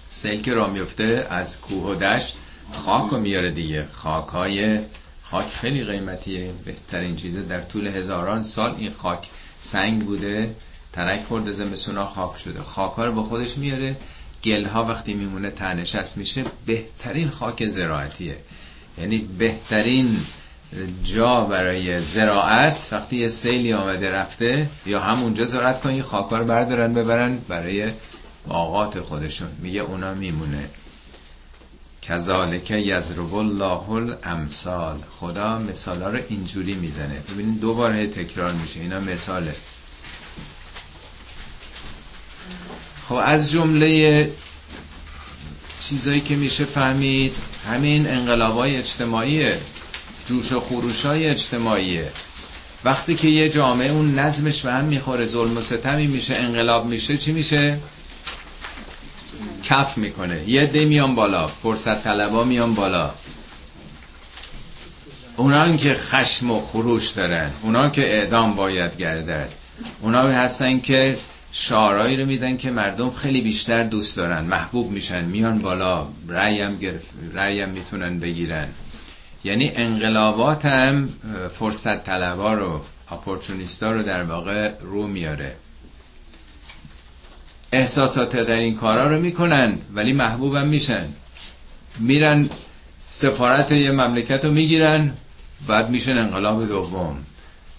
سیل که را میفته از کوه و دشت خاک رو میاره دیگه. خاک های خاک خیلی قیمتیه. بهترین چیزه. در طول هزاران سال این خاک سنگ بوده ترک خورده زمستونا خاک شده. خاک ها رو با خودش میاره. گل ها وقتی میمونه تنشست میشه. بهترین خاک زراعتیه. یعنی بهترین جا برای زراعت وقتی یه سیلی آمده رفته یا همونجا زراعت کنی خاک رو بردارن ببرن برای باغات خودشون. میگه اونا میمونه. کذالک یضرب الله الامثال. خدا مثالا رو اینجوری می‌زنه. ببینید دوباره تکرار میشه. اینا مثاله. خب از جمله چیزایی که میشه فهمید همین انقلابای اجتماعیه جوش و خروش های اجتماعیه وقتی که یه جامعه اون نظمش به هم می‌خوره ظلم و ستمی میشه انقلاب میشه چی میشه؟ کف می‌کنه. یه دی میان بالا. فرصت طلبا میان بالا. اونا که خشم و خروش دارن. اونا که اعدام باید گردد. اونا هستن که شعارهایی رو میدن که مردم خیلی بیشتر دوست دارن. محبوب میشن. میان بالا. رأیم گرفت رأیم می‌تونن بگیرن. یعنی انقلابات هم فرصت طلبا رو اپورتونیستا رو در واقع رو میاره. احساسات در این کارا رو می‌کنن ولی محبوبم میشن. میرن سفارت یه مملکت رو می‌گیرن بعد میشن انقلاب دوم.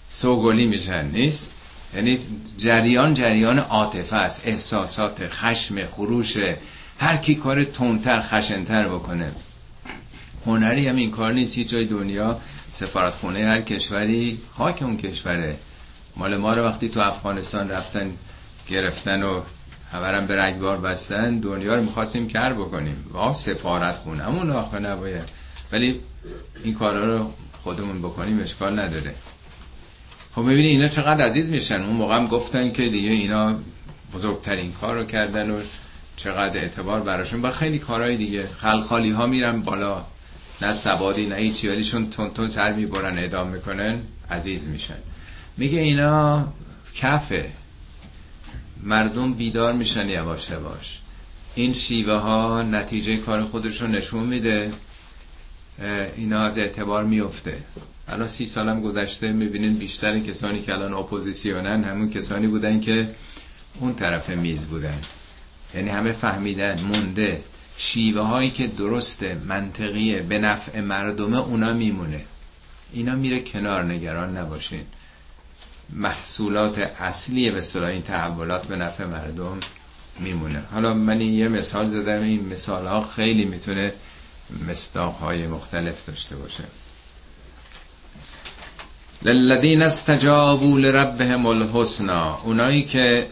سوگلی میشن نیست؟ یعنی جریان جریان عاطفه است. احساسات خشم خروش هر کی کار تندتر خشنتر بکنه. هنری هم این کار نیست. جای دنیا سفارت خونه هر کشوری خاک اون کشوره. مال ما رو وقتی تو افغانستان رفتن گرفتن و همرم به رگبار بستن دنیا رو می‌خواستیم کر بکنیم. وا سفارت خونمون آخه نباید. ولی این کارا رو خودمون بکنیم اشکال نداره. خب ببینید اینا چقدر عزیز میشن. اون موقع هم گفتن که دیگه اینا بزرگترین کار رو کردن و چقدر اعتبار براشون. با خیلی کارهای دیگه. خلخالی ها میرن بالا. نه سوادی نه هیچی ولی چون تون تون سر می‌برن اعدام می‌کنن عزیز میشن. میگه اینا کفه. مردم بیدار میشن یواش یواش. این شیوه ها نتیجه کار خودش رو نشون میده. اینا از اعتبار میفته. الان سی سالم گذشته می‌بینین بیشتر کسانی که الان اپوزیسیونن همون کسانی بودن که اون طرف میز بودن. یعنی همه فهمیدن مونده. شیوه هایی که درسته منطقیه به نفع مردمه اونا میمونه. اینا میره کنار نگران نباشین. محصولات اصلی به صلاح این تحولات به نفع مردم میمونه. حالا من یه مثال زدم این مثال ها خیلی می‌تونه مصداق های مختلف داشته باشه. للذین استجابوا لربهم الحسنا اونایی که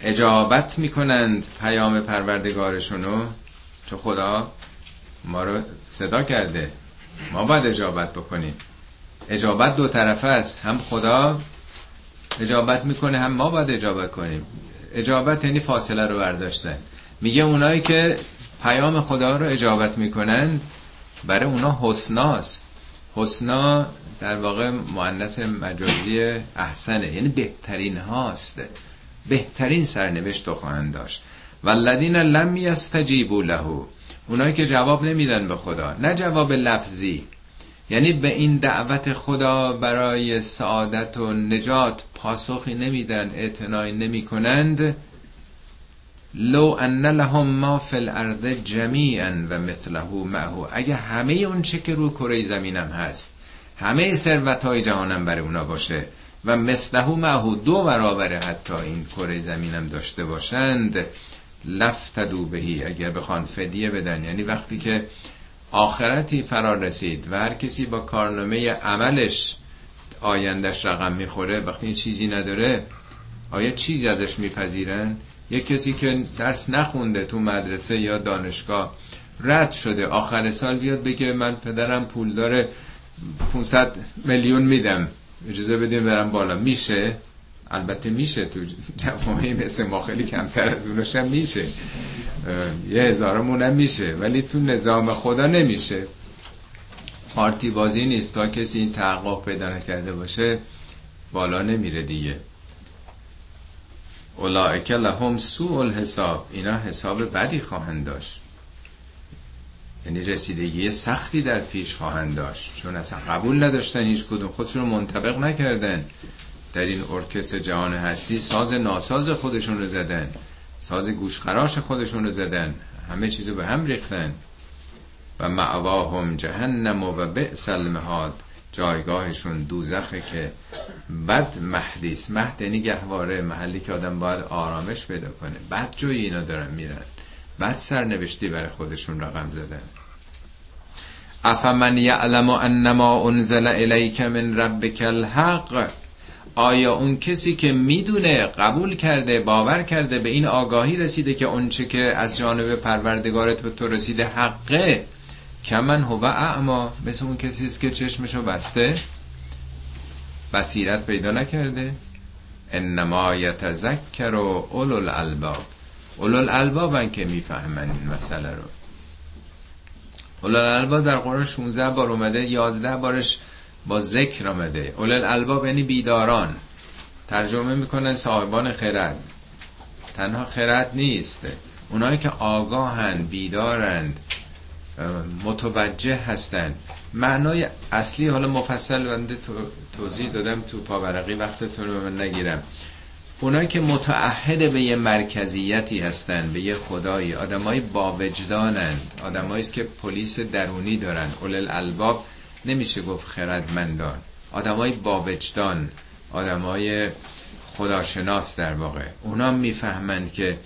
اجابت می‌کنند پیام پروردگارشونو چون خدا ما رو صدا کرده. ما باید اجابت بکنیم. اجابت دو طرفه است هم خدا اجابت می‌کنه هم ما باید اجابت کنیم. اجابت یعنی فاصله رو برداشتن. میگه اونایی که پیام خدا رو اجابت می‌کنند برای اونا حسناست. حسنا در واقع مؤنث مجازی احسنه. یعنی بهترین هاست. بهترین سرنوشت رو خواهند داشت. والذین لم یستجیبوا له. اونایی که جواب نمیدن به خدا. نه جواب لفظی. یعنی به این دعوت خدا برای سعادت و نجات پاسخی نمیدن اعتنایی نمی کنند لو ان لهم ما فی الارض جمیعا و مثله معه. اگه همه اون چه که رو کره زمینم هست همه ثروت های جهانم برای اونا باشه و مثله معه دو برابر حتی این کره زمینم داشته باشند لفتدو بهی. اگر بخوان فدیه بدن. یعنی وقتی که آخرتی فرار رسید و هر کسی با کارنامه عملش آیندش رقم می‌خوره وقتی این چیزی نداره آیا چیزی ازش میپذیرن؟ یک کسی که درس نخونده تو مدرسه یا دانشگاه رد شده آخر سال بیاد بگه من پدرم پول داره 500 میلیون میدم اجازه بدیم برم بالا. میشه؟ البته میشه تو جوامعی مثل ما خیلی کمتر از اونش هم میشه. یه هزارمون هم میشه ولی تو نظام خدا نمیشه. پارتی بازی نیست تا کسی این تحقق پیدا نکرده باشه بالا نمیره دیگه. اولائک لهم سوء الحساب اینا حساب بدی خواهند داشت. یعنی رسیدگی سختی در پیش خواهند داشت. چون اصلا قبول نداشتن هیچ کدوم خودشون منطبق نکردن. در این ارکستر جهان هستی. ساز ناساز خودشون رو زدن. ساز گوشخراش خودشون رو زدن. همه چیزو به هم ریختن. و معواهم جهنم و بئس المهاد. جایگاهشون دوزخه که بد مهدیس مهد یعنی گهواره محلی که آدم باید آرامش پیدا کنه. بد جوی اینا دارن میرن. بد سرنوشتی برای خودشون رقم زدن. افمن یعلم انما انزل الیک من ربک الحق؟ آیا اون کسی که می‌دونه قبول کرده باور کرده به این آگاهی رسیده که اونچه که از جانب پروردگارت به تو رسیده حقه؟ کمن هو اعما مثل اون کسی است که چشمشو بسته بصیرت پیدا نکرده. انما یتذکر و اولو الالباب. اولو الالبابن که می‌فهمن این مسئله رو. اولو الالباب در قرآن 16 بار اومده 11 بارش با ذکر آمده. اولو الالباب یعنی بیداران. ترجمه می‌کنن صاحبان خرد. تنها خرد نیست. اونایی که آگاهن بیدارند متوجه هستن. معنای اصلی حالا مفصل بنده توضیح دادم تو پاورقی وقتتون رو من نگیرم. اونایی که متعهد به یه مرکزیتی هستن به یه خدایی آدمای با وجدانند. آدمایی که پلیس درونی دارن. اول الباب نمیشه گفت خردمندان. آدمای با وجدان آدمای خداشناس در واقع. اونا می‌فهمند که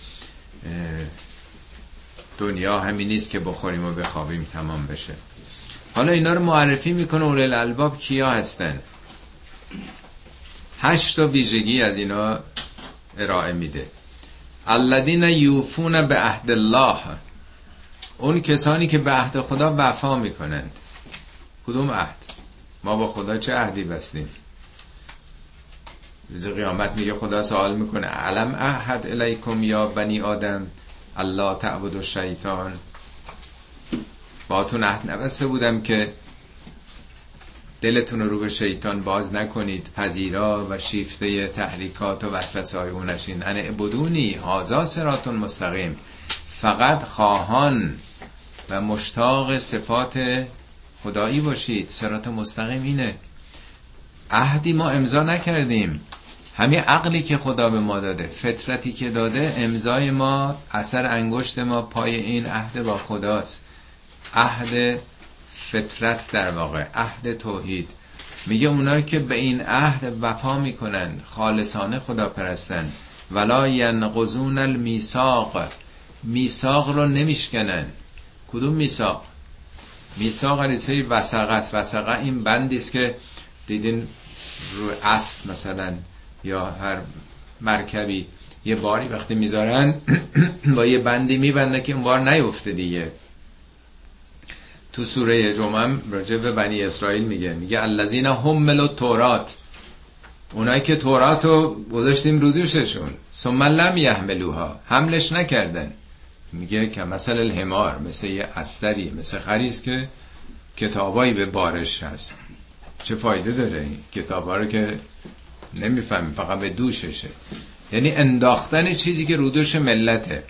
دنیا همین نیست که بخوریم و بخوابیم تمام بشه. حالا اینا رو معرفی می‌کنه اول الالباب کیا هستن. هشت تا ویژگی از اینا ارائه میده. الذین یوفون به عهد الله. اون کسانی که به عهد خدا وفا می‌کنند. کدوم عهد؟ ما با خدا چه عهدی بستیم؟ روز قیامت میگه خدا سوال می‌کنه علم احد الیکم یا بنی آدم الله تعبد و شیطان تو عهد نبسته بودم که دلتون رو به شیطان باز نکنید پذیرا و شیفته تحریکات و وسوسه های اونشین ان عبدونی هازا سراتون مستقیم. فقط خواهان و مشتاق صفات خدایی باشید. سرات مستقیم اینه. عهدی ما امضا نکردیم. همین عقلی که خدا به ما داده فطرتی که داده امضای ما اثر انگشت ما پای این عهد با خداست. عهد فطرت در واقع عهد توحید. میگه اونایی که به این عهد وفا می‌کنن خالصانه خدا پرستن ولا ینقضون المیثاق. میثاق رو نمیشکنن. کدوم میثاق؟ میثاق ریسه وسقه است وسقه این بندی است که دیدین رو اسب مثلا یا هر مرکبی یه باری وقتی می‌ذارن با یه بندی میبنده که اون بار نیفته دیگه. تو سوره جمعه راجع به بنی اسرائیل میگه میگه الذین حملوا التورات اونایی که تورات رو گذاشتیم رو دوششون. ثم لم یحملوها. حملش نکردن. میگه که مثل الحمار مثل یه استری مثل خریز که کتابایی به بارش هست. چه فایده داره این کتابا رو که نمی‌فهمی فقط به دوششه. یعنی انداختن چیزی که رودوش ملته.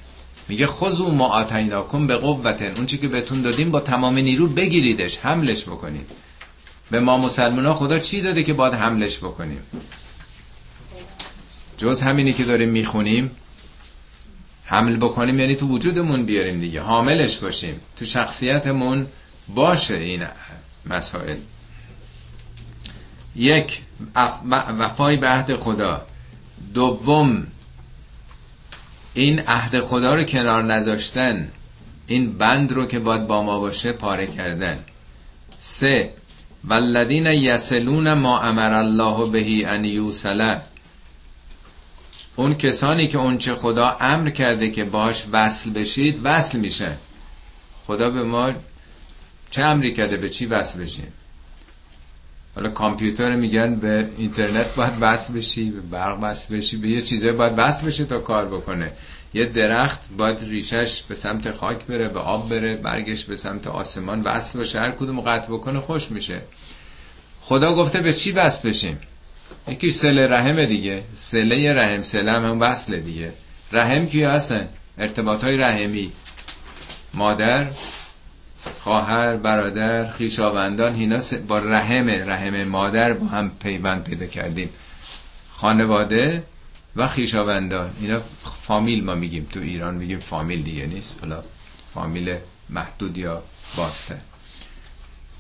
میگه خذو ما آتیناکم به قوتن. اون چی که بهتون دادیم با تمام نیرو بگیریدش حملش بکنید. به ما مسلمان ها خدا چی داده که باید حملش بکنیم؟ جز همینی که داریم می‌خونیم؟ حمل بکنیم یعنی تو وجودمون بیاریم دیگه. حاملش باشیم. تو شخصیتمون باشه این مسائل. یک وفای به عهد خدا. دوم این عهد خدا رو کنار نذاشتن. این بند رو که باید با ما باشه پاره کردن. سه والذین یسلون ما امر الله بهی ان یوسله اون کسانی که اون چه خدا امر کرده که باش وصل بشید وصل میشه. خدا به ما چه امری کرده به چی وصل بشیم؟ حالا کامپیوتر میگن به اینترنت باید وصل بشی به برق وصل بشی به یه چیزه باید وصل بشه تا کار بکنه. یه درخت باید ریشش به سمت خاک بره به آب بره برگش به سمت آسمان وصل باشه. هر کدوم قطع بکنه خوش میشه. خدا گفته به چی وصل بشیم؟ یکی سله رحم دیگه. سله رحم سله هم, هم وصله دیگه. رحم کی هستن ارتباط های رحمی. مادر خواهر برادر خیشاوندان اینا با رحم رحم مادر با هم پیوند پیدا کردیم. خانواده و خیشاوندان. اینا فامیل ما میگیم. تو ایران میگیم فامیل دیگه نیست. حالا فامیل محدود یا باسته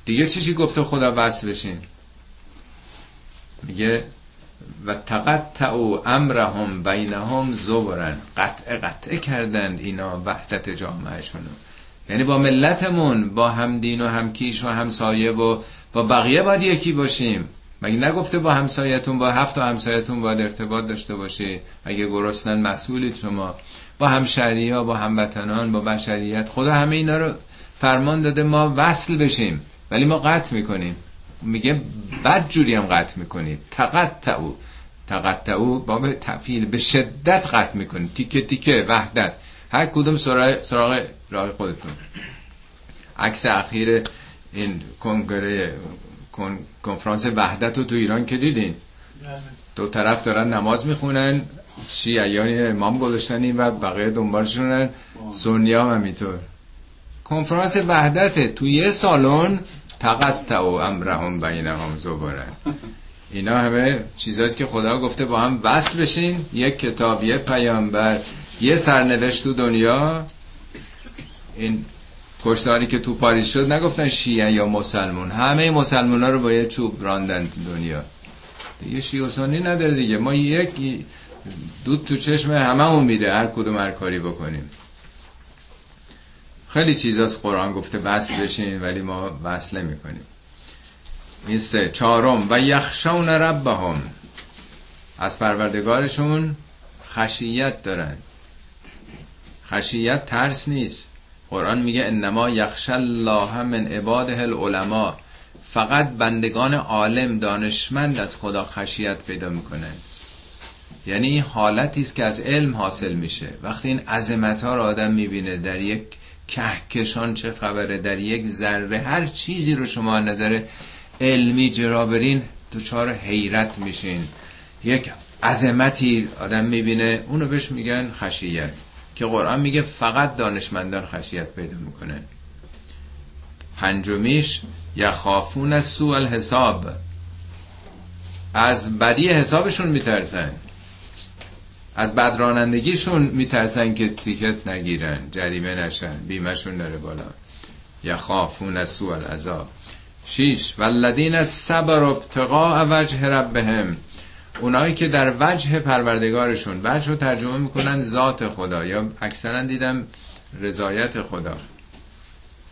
دیگه چیزی گفته خدا وصل بشین؟ میگه و تقطع امرهم بینهم زبرن. قطع قطع کردند اینا وحدت جامعهشونو. یعنی با ملتمون با هم دین و هم کیش و همسایه و با بقیه باید یکی باشیم. مگه نگفته با همسایتون با هفت و همسایتون باید ارتباط داشته باشی؟ اگه گرسنن مسئولید شما. با همشهری ها با هموطنان با بشریت. خدا همه اینا رو فرمان داده ما وصل بشیم. ولی ما قطع می‌کنیم. میگه بد جوری هم قطع می‌کنید تقطعو. تقطعو با تفیل به شدت قطع می‌کنید تیکه تیکه وحدت. هر کدوم سراغ راه خودتون. عکس اخیر این کنگره کنفرانس وحدت رو تو ایران که دیدین؟ دو طرف دارن نماز می‌خونن شیعیان امام گذاشتن و بقیه دنبالشونن. سنیا هم همینطور. کنفرانس وحدت تو یه سالن تقطع و امرهم بینهم زبرن اینا همه چیزهاییست که خدا گفته با هم وصل بشین. یک کتاب یک پیامبر یه سرنوشت تو دنیا. این کشتاری که تو پاریس شد نگفتن شیعه یا مسلمون. همه مسلمون ها رو با یه چوب راندن تو دنیا. دیگه شیعه سنی نداره دیگه. ما یک دود تو چشم همه میره. هر کدوم هر کاری بکنیم. خیلی چیزاست قرآن گفته وصل بشین ولی ما وصل نمی کنیم این سه چهارم و یخشون ربهم. از پروردگارشون خشیت دارن. خشیت ترس نیست. قرآن میگه انما یخش الله من عباده العلماء. فقط بندگان عالم دانشمند از خدا خشیت پیدا می‌کنن. یعنی حالتی است که از علم حاصل میشه. وقتی این عظمت ها رو آدم می‌بینه در یک کهکشان چه خبره؟ در یک ذره هر چیزی رو شما نظر علمی جرا برین دچار حیرت میشین. یک عظمتی آدم می‌بینه اونو بهش میگن خشیت که قرآن میگه فقط دانشمندان خشیت پیدا می‌کنن پنجمیش یخافون از سوء الحساب. از بدی حسابشون میترسن. از بدرانندگیشون میترسن که تیکت نگیرن جریمه نشن بیمشون نره بالا. یخافون از سوء العذاب. شیش والذین از صبر ابتقاء وجه ربهم. اونایی که در وجه پروردگارشون وجه رو ترجمه می‌کنن ذات خدا. یا اکثرا دیدم رضایت خدا.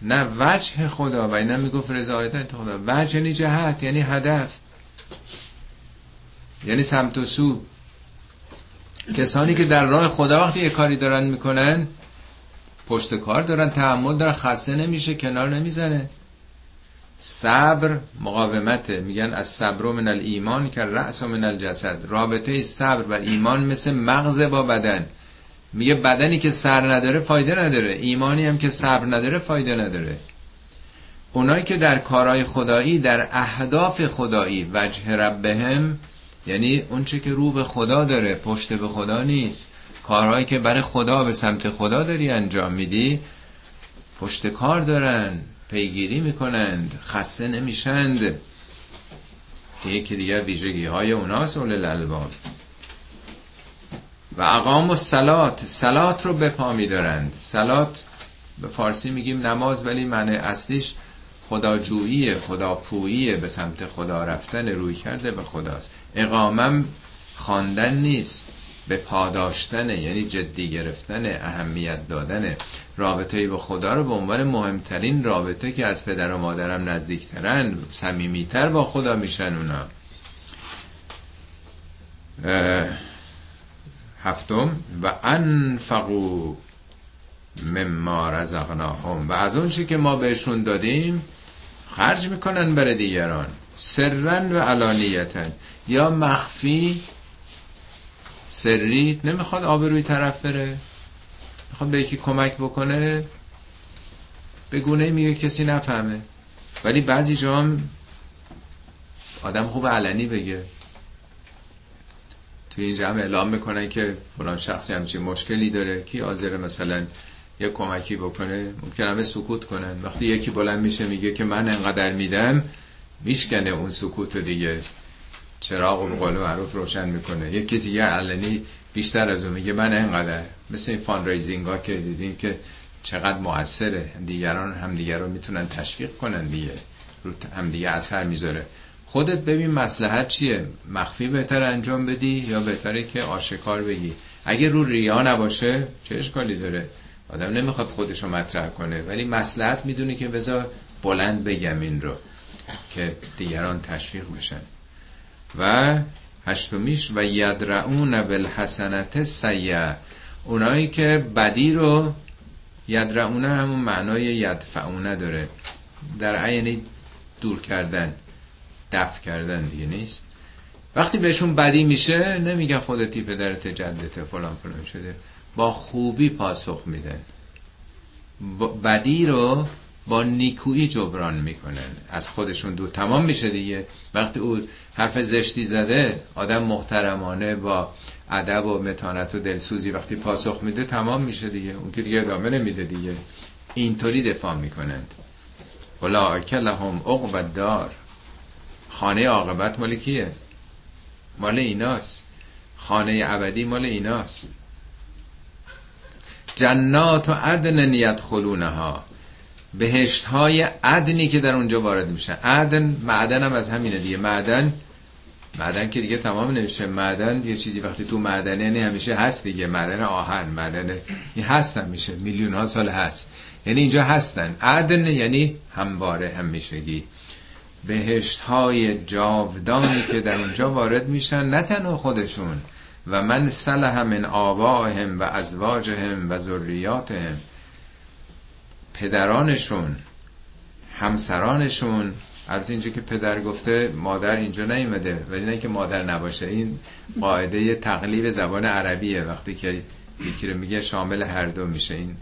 نه وجه خدا و اینا می‌گفت رضایت خدا. وجه یعنی جهت یعنی هدف. یعنی سمت و سو. کسانی که در راه خدا وقتی یه کاری دارن می‌کنن پشت کار دارن تحمل دارن خسته نمیشه کنار نمی‌زنه. صبر مقاومته. میگن از صبر من الایمان که رأس من الجسد. رابطه صبر و ایمان مثل مغز با بدن. میگه بدنی که سر نداره فایده نداره. ایمانی هم که صبر نداره فایده نداره. اونایی که در کارهای خدایی در اهداف خدایی وجه ربهم یعنی اونچه که رو به خدا داره پشت به خدا نیست. کارهایی که برای خدا به سمت خدا داری انجام میدی پشت کار دارن پیگیری می‌کنند خسته نمیشند. یکی دیگر ویژگی های اوناست اول الالباب و اقام و سلات سلات رو به پا میدارند. سلات به فارسی میگیم نماز ولی معنی اصلیش خداجویی خداپویی به سمت خدا رفتن روی کرده به خداست. اقامم خواندن نیست به پاداشتن یعنی جدی گرفتن اهمیت دادن. رابطه با خدا رو به عنوان مهمترین رابطه که از پدر و مادرم نزدیکترن صمیمیتر با خدا میشن اونا. هفتم و انفقو مما رزقناهم. و از اون که ما بهشون دادیم خرج می‌کنن برای دیگران. سرن و علانیتن یا مخفی سری نمی‌خواد آبروی طرف بره. می‌خواد به یکی کمک بکنه. به گونه میگه کسی نفهمه. ولی بعضی جا آدم خوب علنی بگه. توی این جمع اعلام می‌کنن که فلان شخصی همچین مشکلی داره. کی حاضر مثلا یه کمکی بکنه. ممکن همه سکوت کنن. وقتی یکی بلند میشه میگه که من انقدر میدم میشکنه اون سکوت دیگه. چراغ و قول معروف روشن می‌کنه. یکی دیگه علنی بیشتر از اون میگه من انقدر. مثل این فان ریزینگ ها که دیدین که چقدر موثره. دیگران هم دیگر رو می‌تونن تشویق کنن دیگه. رو هم دیگه اثر می‌ذاره. خودت ببین مسلحت چیه. مخفی بهتر انجام بدی یا بهتره که آشکار بگی. اگه رو ریا نباشه چه اشکالی داره؟ آدم نمی‌خواد خودشو مطرح کنه ولی مسلحت می‌دونی که بذار بلند بگم این رو که دیگران تشویق بشن. و هشتمیش و یدرعون بالحسنت سیه اونایی که بدی رو یدرعونه همون معنای یدفعونه داره. در عینی دور کردن دفع کردن دیگه نیست. وقتی بهشون بدی میشه نمیگن خودتی پدرت جدت فلان فلان شده. با خوبی پاسخ میدن بدی رو با نیکویی جبران می‌کنن. از خودشون دور تمام میشه دیگه. وقتی او حرف زشتی زده آدم محترمانه با ادب و متانت و دلسوزی وقتی پاسخ میده تمام میشه دیگه. اون که دیگه ادامه نمیده دیگه. اینطوری دفاع می‌کنند. اولئک لهم عقب دار خانه عاقبت مال کیه؟ مال ایناست. خانه ابدی مال ایناست. جنات و عدن نیت خلونها بهشت های عدنی که در اونجا وارد میشن. عدن معدن هم از همینه دیگه. معدن معدن که دیگه تمام نمیشه. معدن یه چیزی وقتی تو معدنه یعنی همیشه هست دیگه. معدن آهن معدن این هست همیشه میلیون ها سال هست. یعنی اینجا هستن. عدن یعنی همواره همیشگی. بهشت های جاودانی که در اونجا وارد میشن نه تنها خودشون. و من صلح من آبائهم و ازواجهم و ذریاتهم. پدرانشون همسرانشون. البته اینجا که پدر گفته مادر اینجا نیومده ولی نه که مادر نباشه. این قاعده تقلیب زبان عربیه. وقتی که یکی رو میگه شامل هر دو میشه. این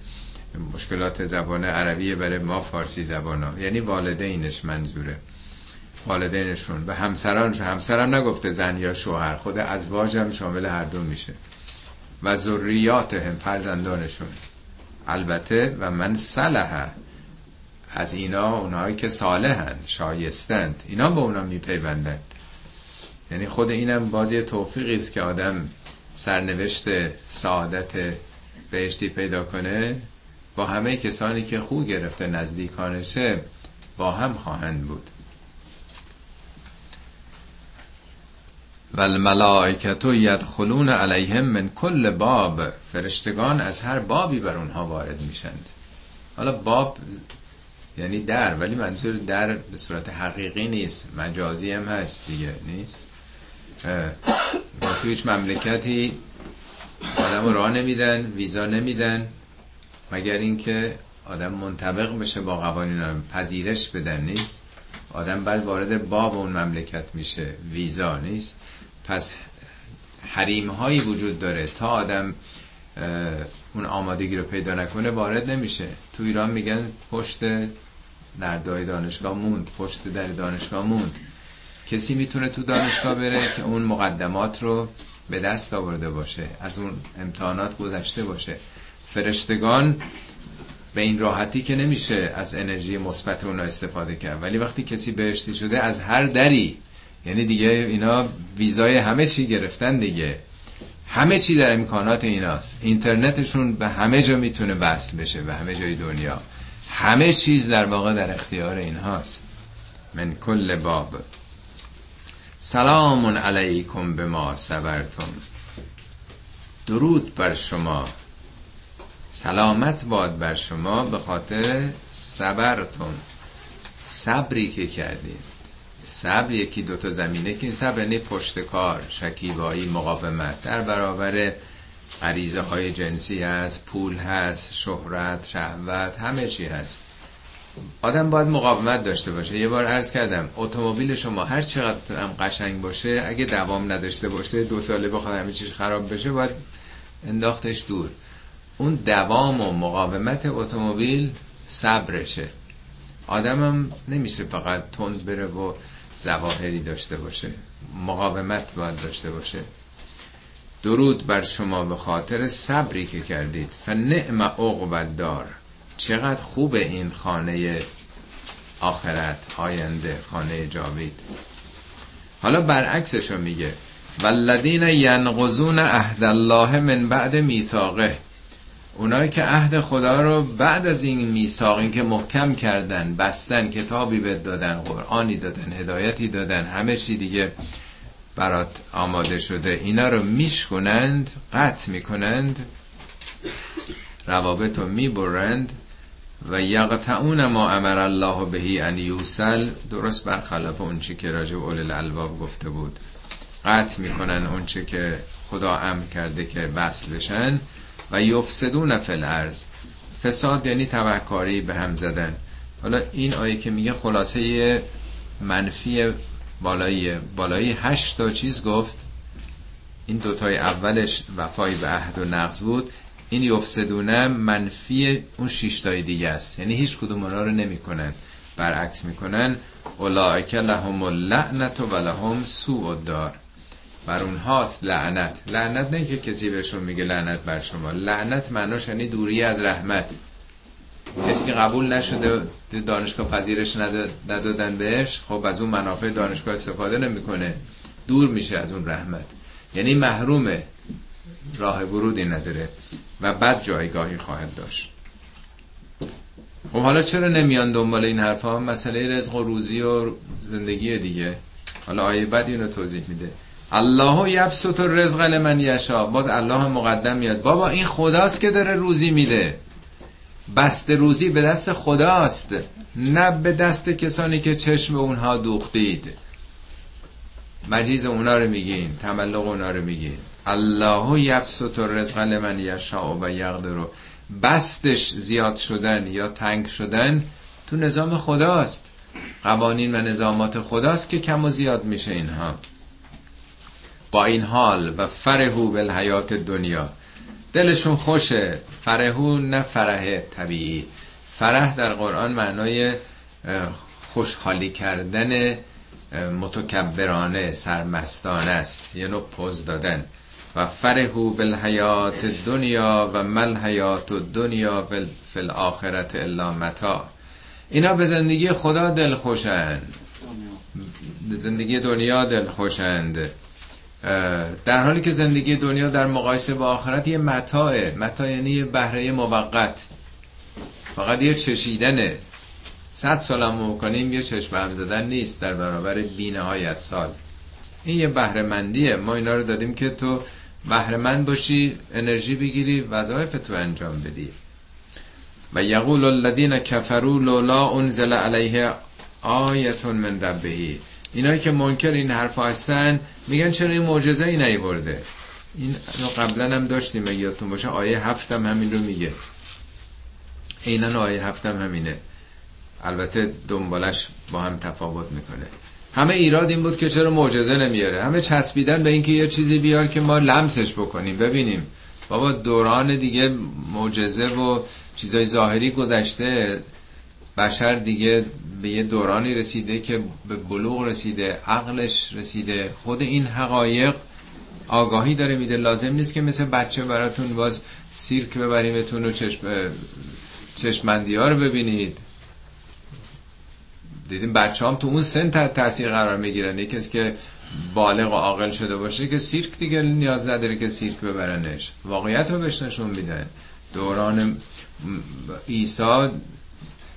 مشکلات زبان عربیه برای ما فارسی زبان ها یعنی والدینش منظوره. والدینشون و همسرانشون همسرم نگفته زن یا شوهر خود ازواجم شامل هر دو میشه. و ذریات هم فرزندانشون. البته و من صلحه از اینا اونهایی که صالحن شایستند. اینا به اونا میپیوندند یعنی خود اینم بازی توفیقی است که آدم سرنوشت سعادت بهشتی پیدا کنه. با همه کسانی که خوب گرفته نزدیکانشه با هم خواهند بود. و الملائکتو یدخلون علیهم من کل باب. فرشتگان از هر بابی بر اونها وارد میشند. حالا باب یعنی در ولی منظور در به صورت حقیقی نیست. مجازی هم هست دیگه نیست؟ با تو هیچ مملکتی آدم راه نمیدن ویزا نمیدن مگر اینکه آدم منطبق بشه با قوانین پذیرش بدن نیست؟ آدم بعد وارد باب اون مملکت میشه. ویزا نیست؟ پس حریم هایی وجود داره. تا آدم اون آمادگی رو پیدا نکنه وارد نمیشه. تو ایران میگن پشت نردای دانشگاه موند پشت در دانشگاه موند. کسی می‌تونه تو دانشگاه بره که اون مقدمات رو به دست آورده باشه از اون امتحانات گذشته باشه. فرشتگان به این راحتی که نمیشه از انرژی مثبت اونا استفاده کرد. ولی وقتی کسی بهشتی شده از هر دری یعنی دیگه اینا ویزای همه چی گرفتن دیگه. همه چی در امکانات ایناست. اینترنتشون به همه جا می‌تونه وصل بشه به همه جای دنیا. همه چیز در واقع در اختیار اینهاست. من کل باب. سلام علیکم به ما صبرتم. درود بر شما. سلامت باد بر شما به خاطر صبرتم. صبری که کردید صبر یکی دوتا زمینه که صبر یعنی پشت کار شکیبایی مقاومت. در برابر غریزه های جنسی هست پول هست شهرت شهوت همه چی هست. آدم باید مقاومت داشته باشه. یه بار عرض کردم اتومبیل شما هر چقدر هم قشنگ باشه اگه دوام نداشته باشه دو ساله بخواد همه چیز خراب بشه باید انداختش دور. اون دوام و مقاومت اتومبیل صبرشه. آدمم نمیشه فقط تند بره و زواهری داشته باشه مقاومت باید داشته باشه. درود بر شما به خاطر صبری که کردید. فنعم عقبت دار چقدر خوب این خانه آخرت آینده خانه جاوید. حالا برعکسش رو میگه. والذین ینقضون عهد الله من بعد میثاقه. اونایی که عهد خدا رو بعد از این میثاق که محکم کردن بستن کتابی بد دادن قرآنی دادن هدایتی دادن همه چی دیگه برات آماده شده اینا رو میشکنند قطع می‌کنند روابط رو می‌برند و یقطعون ما امر الله بهی ان یوسل درست برخلاف اونچه که راجب اول الالباب گفته بود. قطع می‌کنن اونچه که خدا امر کرده که وصل بشن. و یفسدون فی الارض. فساد یعنی تبهکاری به هم زدن. حالا این آیه که میگه خلاصه منفی بالایی بالایی هشت تا چیز گفت. این دوتای اولش وفای به عهد و نقض بود. این یفسدونه منفی اون شیشتای دیگه است. یعنی هیچ کدوم اونا رو نمی‌کنن. برعکس می‌کنن. اولائک لهم اللعنت و لهم سوء دار بر اونهاست لعنت. لعنت نه که کسی بهشون میگه لعنت بر شما. لعنت معناش یعنی دوری از رحمت. کسی که قبول نشده دانشگاه پذیرش ندادن بهش خب از اون منافع دانشگاه استفاده نمی‌کنه. دور میشه از اون رحمت. یعنی محرومه راه ورودی نداره و بعد جایگاهی خواهد داشت. خب حالا چرا نمیان دنبال این حرفا؟ مسئله رزق و روزی و زندگی دیگه. حالا آیه بعد اینو توضیح میده. الله یبسط الرزق لمن یشا باز الله مقدم میاد بابا این خداست که داره روزی میده. بست روزی به دست خداست. نه به دست کسانی که چشم اونها دوختید. مجیز اونا رو میگین تملق اونا رو میگین. الله یبسط الرزق لمن یشاء و یقدر بستش زیاد شدن یا تنگ شدن تو نظام خداست. قوانین و نظامات خداست که کم و زیاد میشه اینها. با این حال و فرهو بالحیات دنیا. دلشون خوشه. فرهو نه فرح طبیعی. فرح در قرآن معنای خوشحالی کردن متکبرانه سرمستانه است. یه نوع پوز دادن. و فرهو بالحیات دنیا و مل حیات دنیا فی الاخرت الا متا. اینا به زندگی خدا دل خوشند به زندگی دنیا دل خوشند در حالی که زندگی دنیا در مقایسه با آخرت یه متاعه. متا یعنی یه بهره موقت. فقط یه چشیدنه. صد سال هم کنیم یه چشم هم زدن نیست در برابر بینهایت سال. این یه بهرهمندیه. ما اینا رو دادیم که تو بهرهمند باشی انرژی بگیری وظایف تو انجام بدی. و یقول الذین کفروا لولا انزل علیه آیتون من ربهی اینایی که منکر این حرف هستن میگن چرا این معجزه ای نیورده؟ این قبلا هم داشتیم اگه یادتون باشه آیه هفتم همین رو میگه. عینا آیه هفتم همینه. البته دنبالش با هم تفاوت می‌کنه. همه ایراد این بود که چرا معجزه نمیاره؟ همه چسبیدن به اینکه یه چیزی بیار که ما لمسش بکنیم. ببینیم. بابا دوران دیگه معجزه و چیزای ظاهری گذشته. بشر دیگه به یه دورانی رسیده که به بلوغ رسیده عقلش رسیده. خود این حقایق آگاهی داره میده. لازم نیست که مثل بچه براتون باز سیرک ببریمتون و چشم چشمندی ها رو ببینید. دیدیم بچه هم تو اون سن تاثیر قرار می‌گیرن. یکی که بالغ و عاقل شده باشه که سیرک دیگه نیاز نداره که سیرک ببرنش. واقعیت رو بهش نشون میدن. دوران عیسی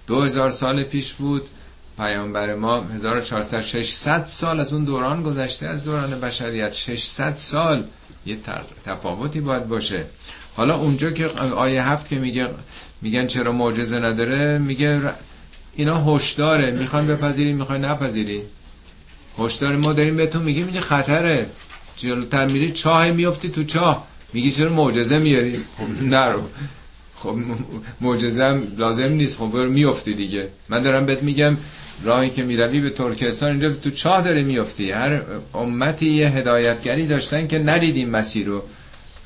دو هزار سال پیش بود. پیامبر ما 1400 600 سال از اون دوران گذشته از دوران بشریت 600 سال یه تفاوتی باید باشه. حالا اونجا که آیه هفت که میگه میگن چرا معجزه نداره میگه اینا هشداره. می‌خوان بپذیری می‌خوای نپذیری هشدار ما داریم بهتون میگیم اینجا خطره. جلوتر میری چاه میفتی تو چاه. میگی چرا معجزه میاری؟ خب نرو خب معجزه لازم نیست. خب برو میفتی دیگه. من دارم بهت میگم راهی که می‌روی به ترکستان اینجا تو چاه داره میفتی هر امتی یه هدایتگری داشتن که نرید این مسیر رو.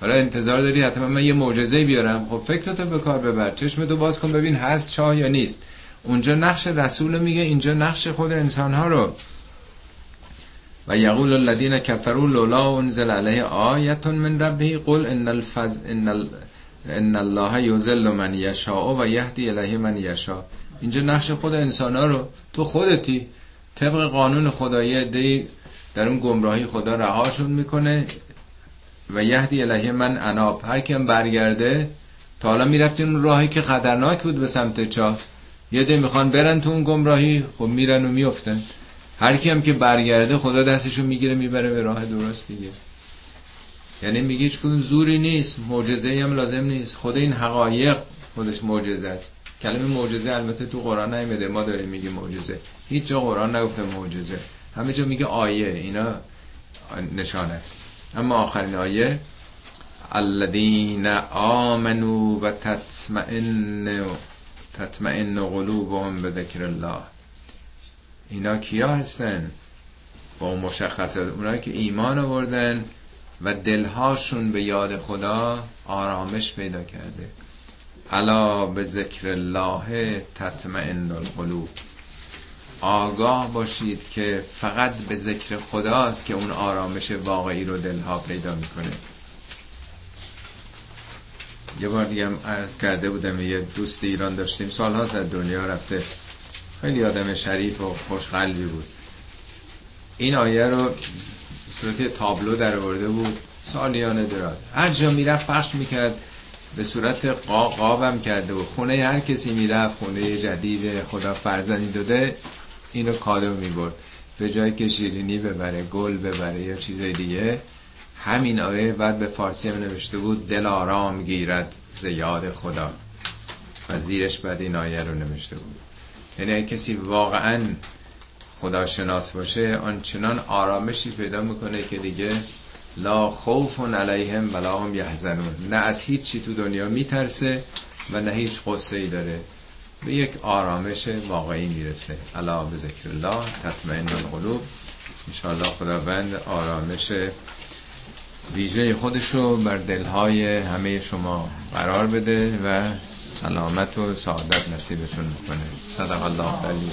حالا انتظار داری حتما من یه معجزه بیارم. خب فکرتو به کار ببر. چشم تو باز کن ببین هست چاه یا نیست. اونجا نقش رسول میگه اینجا نقش خود انسان ها رو. و یقول الذین کفروا لولا انزل علیه آیت من ربه قل ان الفز ان. ان الله یذل من یشاء و یهدی الیه من یشاء. اینجا نقش خود انسان ها رو تو خودتی طبق قانون خدایی دی در اون گمراهی خدا رهاشون می‌کنه و یهدی الیه من اناب. هر کیم برگرده تا حالا می‌رفتین اون راهی که خطرناک بود به سمت چاه یه ده می‌خوان برن تو اون گمراهی خب میرن و میفتن هر کی هم که برگرده خدا دستشو می‌گیره می‌بره به راه درست دیگه. یعنی میگه هیچ کدوم زوری نیست معجزه هم لازم نیست. خود این حقایق خودش معجزه است. کلمه معجزه البته تو قرآن نیومده ما داریم میگه معجزه. هیچ جا قرآن نگفته معجزه. همه جا میگه آیه اینا نشان است. اما آخرین آیه الذين آمنوا و تطمئن تطمئن قلوبهم به ذکر الله. اینا کیا هستن؟ با مشخصات. اونایی که ایمان آوردن و دلهاشون به یاد خدا آرامش پیدا کرده. الا به ذکر الله تطمئن القلوب. آگاه باشید که فقط به ذکر خداست که اون آرامش واقعی رو دلها پیدا می‌کنه. یه بار دیگه هم عرض کرده بودم یه دوست ایران داشتیم سالها از دنیا رفته. خیلی آدم شریف و خوشقلبی بود. این آیه رو صورت تابلو در آورده بود. سالیانه دراد هر جا می‌رفت پخش می‌کرد. به صورت قابم کرده و خونه هر کسی می‌رفت خونه جدید خدا فرزندی داده اینو کادو می‌برد. به جای که شیرینی ببره گل ببره یا چیزای دیگه. همین آیه بعد به فارسی هم نوشته بود دل آرام گیرد زیاد خدا. و زیرش بعد این آیه رو نوشته بود. یعنی کسی واقعا خدا شناس باشه آنچنان آرامشی پیدا می‌کنه که دیگه لا خوف علیهم ولا هم یحزنون. نه از هیچ چی تو دنیا میترسه و نه هیچ قصه ای داره. به یک آرامش واقعی می‌رسه. علا به ذکر الله تطمئن القلوب. انشاءالله خداوند آرامش ویژه خودش بر دلهای همه شما قرار بده و سلامت و سعادت نصیبتون می‌کنه صدق الله علیه